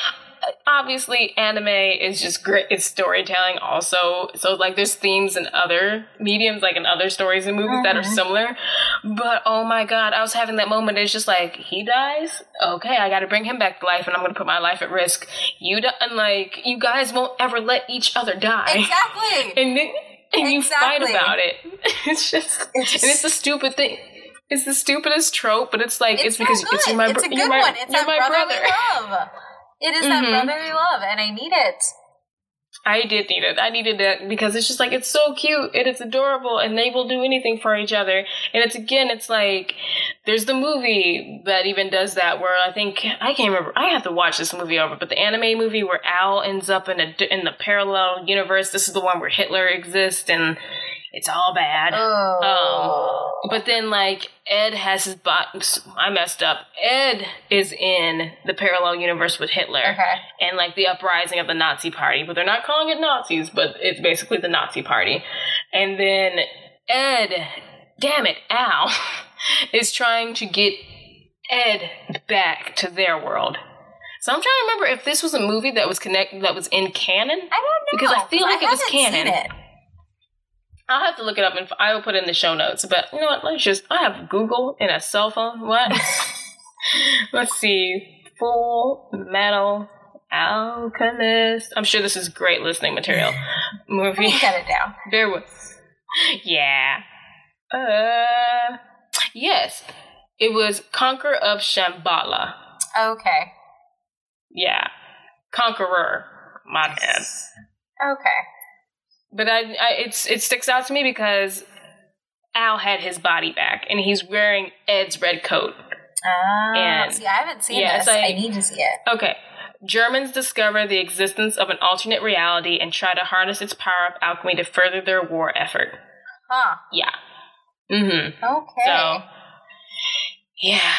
obviously anime is just great it's storytelling also so like there's themes in other mediums like in other stories and movies mm-hmm. that are mm-hmm. similar but oh my god i was having that moment it's just like he dies okay i gotta bring him back to life and i'm gonna put my life at risk you die and like you guys won't ever let each other die exactly and then and exactly. you fight about it it's just it's just, and it's a stupid thing it's the stupidest trope, but it's like it's, it's because it's my, it's a good you're my, one. It's you're my brother. Love. It is that Mhm. brotherly love, and I need it. I did need it. I needed it because it's just like it's so cute and it's adorable and they will do anything for each other. And it's again, it's like there's the movie that even does that where I think I can't remember. I have to watch this movie over, but the anime movie where Al ends up in a in the parallel universe. This is the one where Hitler exists and it's all bad. Oh. Um, but then, like, Ed has his box. I messed up. Ed is in the parallel universe with Hitler okay. and, like, the uprising of the Nazi party. But they're not calling it Nazis, but it's basically the Nazi party. And then Ed, damn it, Al, is trying to get Ed back to their world. So I'm trying to remember if this was a movie that was connected, that was in canon. I don't know Because I feel like it was canon. I'll have to look it up and I will put it in the show notes. But you know what? Let's just. I have Google and a cell phone. What? Let's see. Full Metal Alchemist. I'm sure this is great listening material. Movie. Me it down. Bear with. Yeah. Uh. Yes. It was Conqueror of Shambhala. Okay. Yeah. Conqueror. My bad. Okay. But I, I it's it sticks out to me because Al had his body back and he's wearing Ed's red coat. Ah, And- see, I haven't seen yeah, this. like- I need to see it. Okay. Germans discover the existence of an alternate reality and try to harness its power of alchemy to further their war effort. Huh. Yeah. Mm-hmm. Okay. So yeah.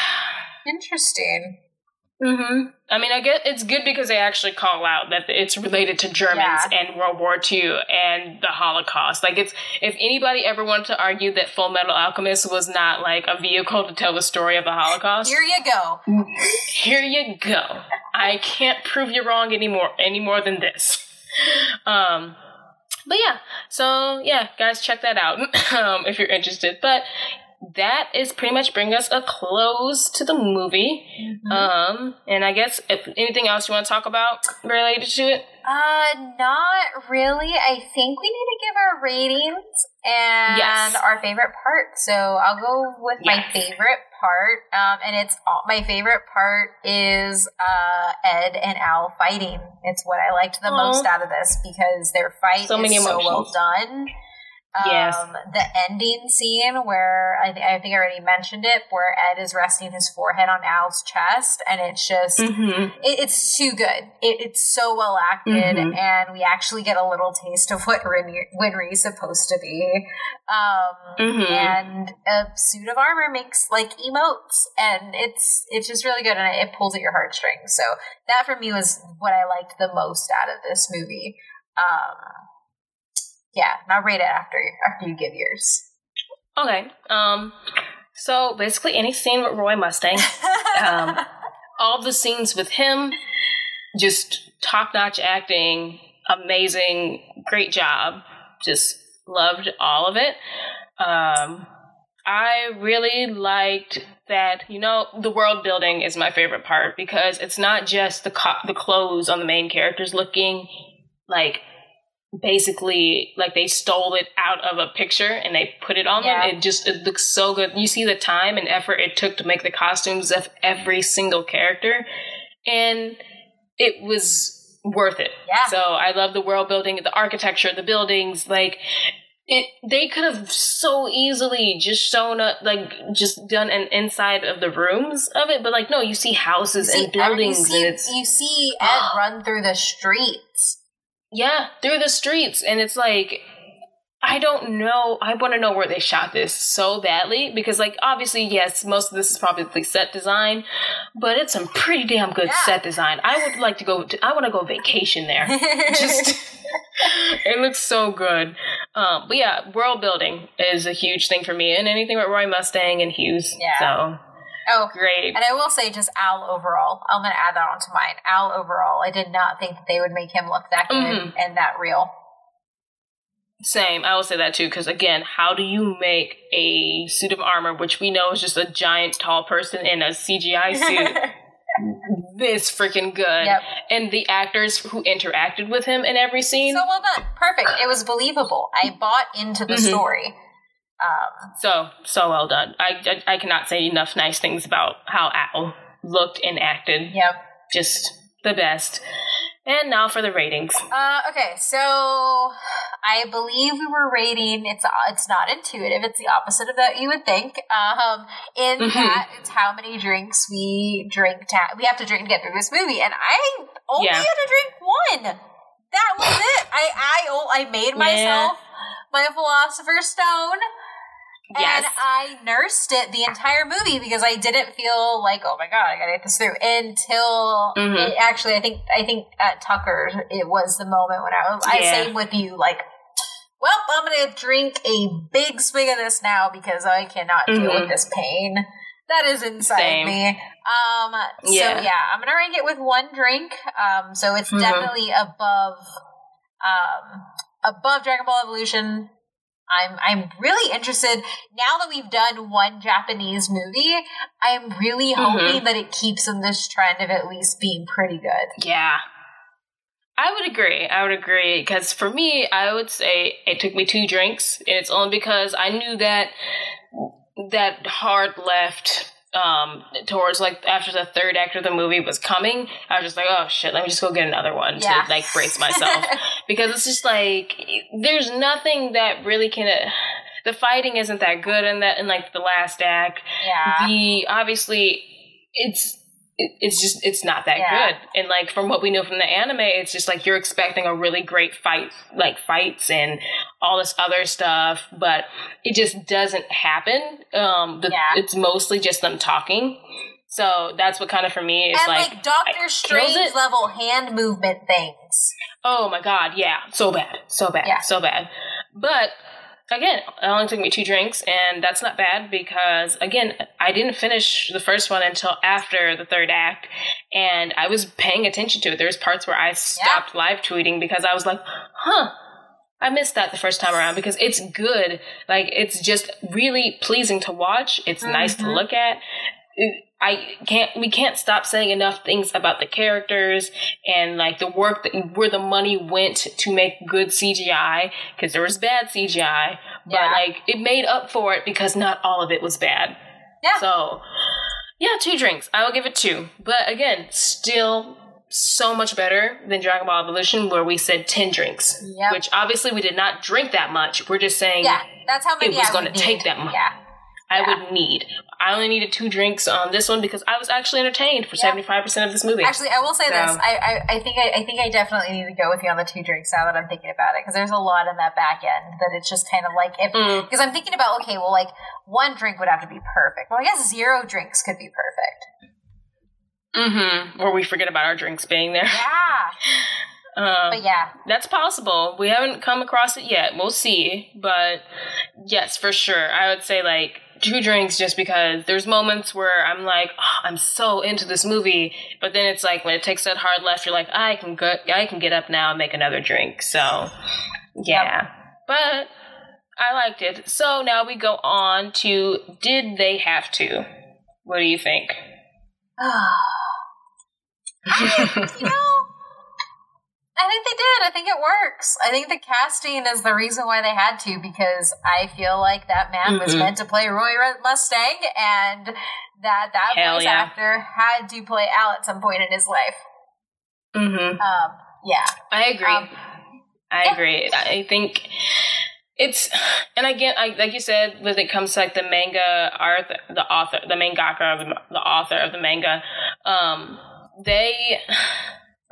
Interesting. Mm-hmm. I mean, I get it's good because they actually call out that it's related to Germans Yeah. and World War II and the Holocaust. Like, it's if anybody ever wanted to argue that Full Metal Alchemist was not like a vehicle to tell the story of the Holocaust, Here you go. here you go. I can't prove you wrong anymore any more than this. Um, but yeah, so yeah, guys, check that out um, if you're interested. But that is pretty much bring us a close to the movie. Mm-hmm. Um, and I guess if anything else you want to talk about related to it, Uh, not really. I think we need to give our ratings and Yes. our favorite part. So I'll go with my favorite part. Um, and it's all, my favorite part is uh Ed and Al fighting. It's what I liked the Aw. most out of this because their fight So is many so well done. Um, Yes. The ending scene where I, th- I think I already mentioned it, where Ed is resting his forehead on Al's chest, and it's just mm-hmm. it, it's too good. It, it's so well acted, Mhm. and we actually get a little taste of what Winry, Winry's supposed to be. Um, Mm-hmm. And a suit of armor makes like emotes, and it's it's just really good, and it, it pulls at your heartstrings. So that for me was what I liked the most out of this movie. Um, yeah, now rate it after after you give yours. okay. Um, so basically, any scene with Roy Mustang, um, all the scenes with him, just top notch acting, amazing, great job. Just loved all of it. Um, I really liked that. You know, the world building is my favorite part because it's not just the co- the clothes on the main characters looking like basically like they stole it out of a picture and they put it on Yeah. them. It just it looks so good. You see the time and effort it took to make the costumes of every single character, and it was worth it. Yeah. So I love the world building, the architecture, the buildings, like. It, they could have so easily just shown up, like just done an inside of the rooms of it, but like no, you see houses See, and buildings, you see, and you see Ed run through the streets. Yeah, through the streets, and it's like I don't know. I want to know where they shot this so badly because, like, obviously, yes, most of this is probably set design, but it's some pretty damn good Yeah. set design. I would like to go. To, I want to go vacation there. Just it looks so good. Um, but yeah, world building is a huge thing for me, and anything with Roy Mustang and Hughes. Yeah. So oh, great. And I will say, just Al overall, I'm going to add that onto mine. Al overall, I did not think that they would make him look that good Mhm. and that real. Same. I will say that too, because again, how do you make a suit of armor, which we know is just a giant, tall person in a CGI suit, this freaking good? Yep. And the actors who interacted with him in every scene, So well done. Perfect. It was believable. I bought into the Mhm. story. Um, so so well done. I, I I cannot say enough nice things about how Al looked and acted. yep. Just the best. And now for the ratings. Uh, okay, so I believe we were rating. It's it's not intuitive. It's the opposite of that you would think. Um, in Mhm. that it's how many drinks we drink. To, we have to drink to get through this movie, and I only Yeah. had to drink one. That was it. I I I made myself my philosopher's stone. Yes. And I nursed it the entire movie because I didn't feel like, oh my god, I gotta get this through until Mhm. it actually. I think I think at Tucker's it was the moment when I was. I Yeah. same with you, like, well, I'm gonna drink a big swig of this now because I cannot deal Mhm. with this pain that is inside Same. me. Um, Yeah. so yeah, I'm gonna rank it with one drink. Um, so it's Mhm. definitely above, um, above Dragon Ball Evolution. I'm I'm really interested now that we've done one Japanese movie. I'm really Mhm. hoping that it keeps in this trend of at least being pretty good. Yeah. I would agree. I would agree because for me, I would say it took me two drinks, and it's only because I knew that that hard left um towards like after the third act of the movie was coming. I was just like, oh shit, let me just go get another one Yeah. to like brace myself because it's just like there's nothing that really can. Uh, the fighting isn't that good in that in like the last act yeah. the obviously it's it, it's just it's not that Yeah. good and like from what we know from the anime it's just like you're expecting a really great fight like fights and all this other stuff but it just doesn't happen um the, Yeah. it's mostly just them talking so that's what kind of for me is and like, like, Doctor Strange level hand movement things. Oh my god, yeah. So bad. So bad. Yeah. So bad. But again, it only took me two drinks and that's not bad because again, I didn't finish the first one until after the third act and I was paying attention to it. There was parts where I stopped live tweeting because I was like, "Huh, I missed that the first time around because it's good. Like it's just really pleasing to watch. It's nice to Mhm. look at. It- I can't. We can't stop saying enough things about the characters and like the work that where the money went to make good CGI because there was bad CGI, but Yeah. like it made up for it because not all of it was bad. Yeah. So yeah, two drinks. I will give it two. But again, still so much better than Dragon Ball Evolution, where we said ten drinks. Yep. Which obviously we did not drink that much. We're just saying Yeah, that's how many was I gonna take that much. Yeah, I would need. I only needed two drinks on this one because I was actually entertained for seventy five percent of this movie. Actually, I will say So- this. I, I, I think I, I think I definitely need to go with you on the two drinks now that I'm thinking about it because there's a lot in that back end that it's just kind of like if Mm. because I'm thinking about okay, well, like one drink would have to be perfect. Well, I guess zero drinks could be perfect. Mm-hmm. Or we forget about our drinks being there. Yeah, Um, but yeah, That's possible. We haven't come across it yet. We'll see. But yes, for sure. I would say like two drinks just because there's moments where I'm like, oh, I'm so into this movie, but then it's like when it takes that hard left, you're like, I can go, I can get up now and make another drink. So yeah, but I liked it. So now we go on to did they have to? What do you think? you know. I think they did. I think it works. I think the casting is the reason why they had to because I feel like that man was Mhm. meant to play Roy Mustang and that that Hell voice yeah. actor had to play Al at some point in his life. mm-hmm. Um, yeah. I agree. Um, I yeah. agree. I think it's and again, I, like you said, when it comes to like the manga art, the author, the mangaka, the, the author of the manga, um, they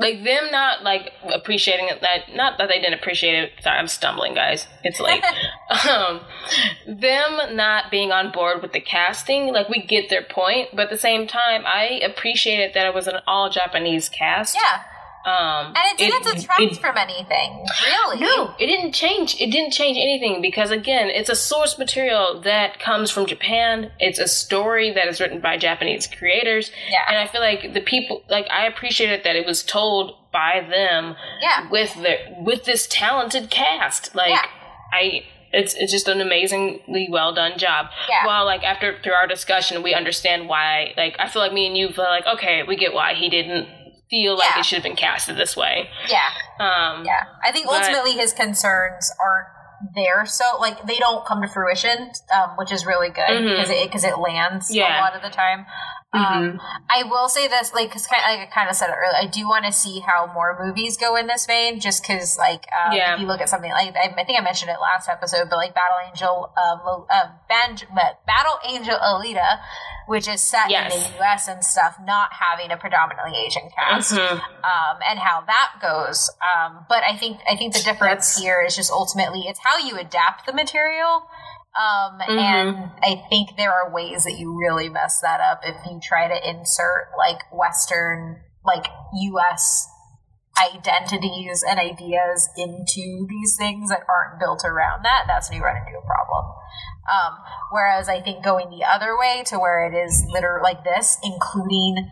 like them not like appreciating it. That not that they didn't appreciate it. Sorry, I'm stumbling, guys. It's late. um, them not being on board with the casting, like we get their point, but at the same time, I appreciated that it was an all Japanese cast. Yeah. Um, And it didn't detract it- from anything, really. no, it didn't change. It didn't change anything because again, it's a source material that comes from Japan. It's a story that is written by Japanese creators, Yeah. and I feel like the people, like I appreciated that it was told by them Yeah. with the with this talented cast. Like Yeah. I. It's, it's just an amazingly well done job. Yeah. While like after through our discussion, we understand why. Like I feel like me and you feel like okay, we get why he didn't feel like Yeah. it should have been casted this way. Yeah. Um, Yeah. I think But- ultimately his concerns aren't there, so like they don't come to fruition, um, which is really good because it because it lands Yeah. a lot of the time. Um, I will say this, like, cause kind of, like I kind of said it earlier, I do want to see how more movies go in this vein, just because, like, um, Yeah. if you look at something like, I, I think I mentioned it last episode, but like Battle Angel, uh, uh, Ban- Battle Angel Alita, which is set Yes. in the U.S. and stuff, not having a predominantly Asian cast, Mhm. um, and how that goes. Um, but I think I think the difference That's- here is just ultimately it's how you adapt the material. Um, Mm-hmm. and I think there are ways that you really mess that up if you try to insert like Western, like US identities and ideas into these things that aren't built around that. That's when you run into a problem. Um, whereas I think going the other way to where it is literally like this, including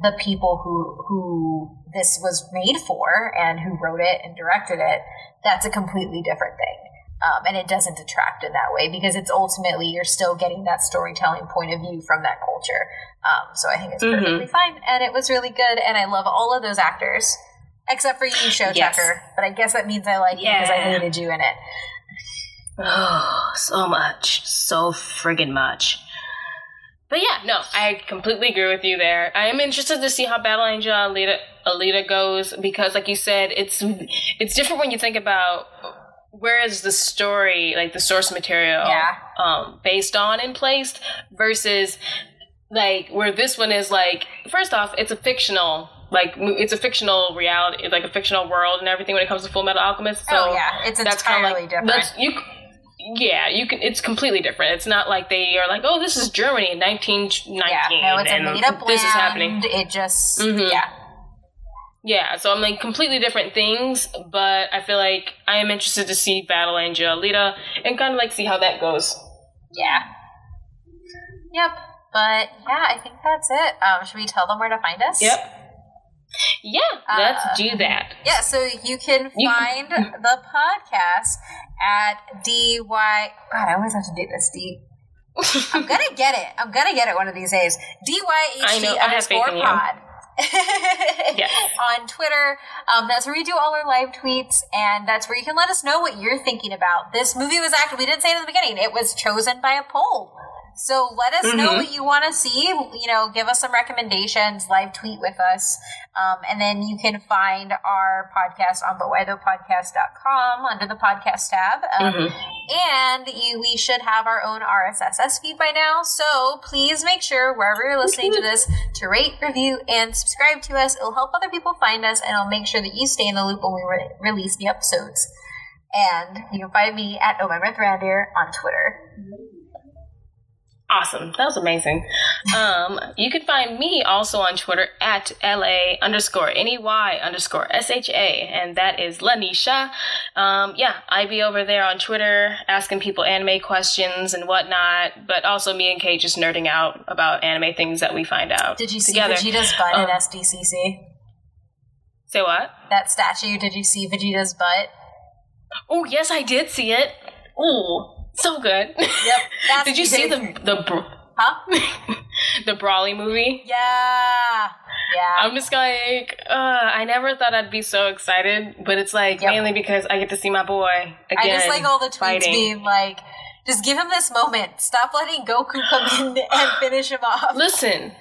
the people who who this was made for and who wrote it and directed it, that's a completely different thing. Um, and it doesn't detract in that way because it's ultimately you're still getting that storytelling point of view from that culture. Um, so I think it's Mhm. perfectly fine, and it was really good, and I love all of those actors except for you, Shou Yes. Tucker. But I guess that means I like you because I Yeah. hated you in it. Oh, so much. So friggin' much. But yeah, no, I completely agree with you there. I am interested to see how Battle Angel Alita, Alita goes because, like you said, it's it's different when you think about where is the story, like the source material, Yeah. um, based on and placed versus like where this one is like. First off, it's a fictional. Like it's a fictional reality, like a fictional world and everything when it comes to Full Metal Alchemist. So oh yeah, it's that's entirely like different. That's, you, yeah, you can. It's completely different. It's not like they are like, oh, this is Germany in nineteen nineteen. yeah, no, it's a made up land. This is happening. It just mm-hmm. yeah. Yeah, so I'm like completely different things, but I feel like I am interested to see Battle Angel Alita and kind of like see how that goes. Yeah. Yep. But yeah, I think that's it. Um, should we tell them where to find us? Yep. Yeah, let's Uh, do that. Yeah, so you can You- find the podcast at DY. God, I always have to do this. D. I'm gonna get it. I'm gonna get it one of these days. Know, I have faith underscore pod. Yes. On Twitter, um, that's where we do all our live tweets, and that's where you can let us know what you're thinking about. This movie was actually, we didn't say it in the beginning, it was chosen by a poll. So let us know Mhm. what you want to see. You know, give us some recommendations, live tweet with us. Um, and then you can find our podcast on butwhythopodcast.com under the podcast tab. Um, Mhm. And you, we should have our own RSS feed by now. So please make sure wherever you're listening to this to rate, review, and subscribe to us. It'll help other people find us, and it'll make sure that you stay in the loop when we re- release the episodes. And you can find me at OMyMythRandir on Twitter. Awesome. That was amazing. Um, you can find me also on Twitter at LA underscore NEY underscore SHA, and that is Lanisha. Um, yeah, I be over there on Twitter asking people anime questions and whatnot, but also me and Kate just nerding out about anime things that we find out Did you see together. Vegeta's butt in Um, SDCC? Say what? That statue, did you see Vegeta's butt? Oh, yes, I did see it. Ooh, so good. Yep. That's did you see the the br- Huh? the Broly movie? Yeah. Yeah. I'm just like, uh, I never thought I'd be so excited, but it's like Yep. mainly because I get to see my boy again. I just like all the tweets fighting. being like, just give him this moment. Stop letting Goku come in and finish him off. Listen,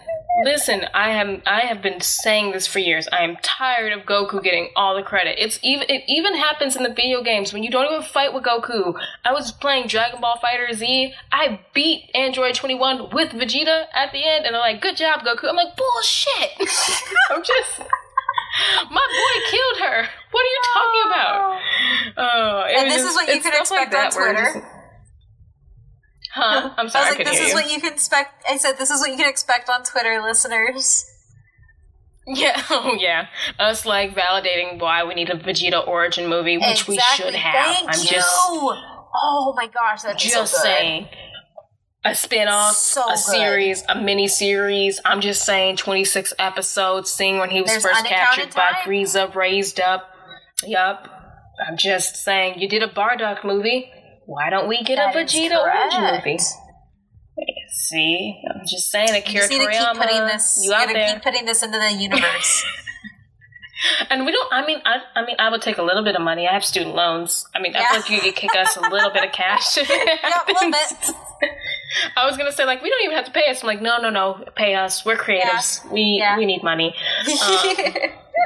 listen. I am. I have been saying this for years. I am tired of Goku getting all the credit. It's even. It even happens in the video games when you don't even fight with Goku. I was playing Dragon Ball Fighter Z. I beat Android Twenty One with Vegeta at the end, and they're like, "Good job, Goku." I'm like, "Bullshit." I'm just. My boy killed her. What are you talking about? Oh, And this is what you can stuff like expect on Twitter. Huh? I'm sorry. I, was like, couldn't this is you. what you can expect. I said, this is what you can expect on Twitter, listeners. Yeah, oh yeah. Us like validating why we need a Vegeta origin movie, which we should have. Thank I'm you. just Oh my gosh, that's just so good. saying. A spin-off, So a good. series, a mini series. I'm just saying 26 episodes, seeing when he was There's first captured by time. Frieza, raised up. Yup. I'm just saying, you did a Bardock movie. Why don't we get That a is Vegeta origin correct. movie? See? I'm just saying, You Akira just need to keep putting this. you You out gotta there. keep putting this into the universe. And we don't. I mean, I, I mean, I would take a little bit of money. I have student loans. I mean, I Yeah. feel like you could kick us a little bit of cash. yeah, a little bit. I I was gonna say like we don't even have to pay us. I'm like, no, no, no, pay us. We're creatives. We Yeah. we need money. Um,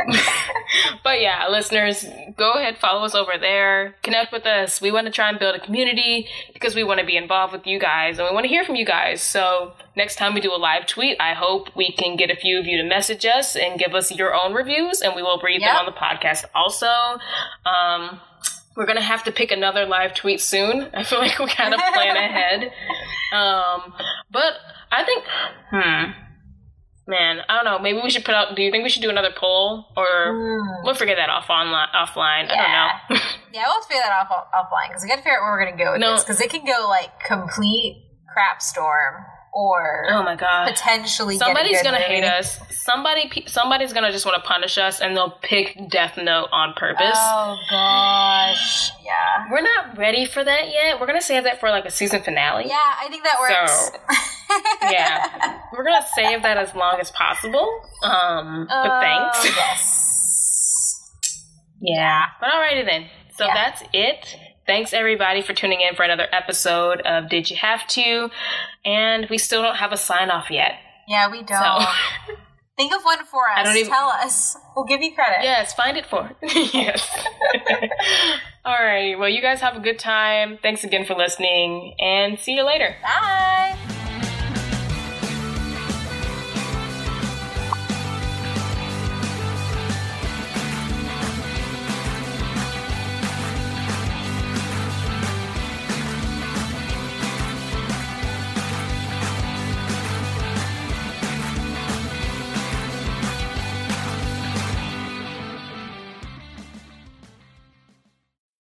but yeah, listeners, go ahead, follow us over there. Connect with us. We want to try and build a community because we want to be involved with you guys and we want to hear from you guys. So next time we do a live tweet, I hope we can get a few of you to message us and give us your own reviews, and we will read them on the podcast also. Um, we're gonna have to pick another live tweet soon. I feel like we kind of plan ahead. Um, but I think, hmm, man, I don't know. Maybe we should put out. Do you think we should do another poll, or Mm. we'll figure that off online? Offline, I don't know. Yeah, we'll figure that off offline because we got to figure out where we're gonna go with No. this because it can go like complete crap storm or oh my god. potentially. Somebody's gonna hate us. Somebody, somebody's gonna just want to punish us, and they'll pick Death Note on purpose. Oh gosh, yeah, We're not ready for that yet. We're gonna save that for like a season finale. yeah. I think that works. So, yeah. We're gonna save that as long as possible. Um, but Oh, thanks. Yes. Yeah. But alrighty then. So Yeah. that's it. Thanks everybody for tuning in for another episode of Did You Have To? And we still don't have a sign off yet. Yeah, we don't. So Think of one for us. don't even- Tell us. We'll give you credit. yes, find it for. yes. All right. Well, you guys have a good time. Thanks again for listening, and see you later. Bye.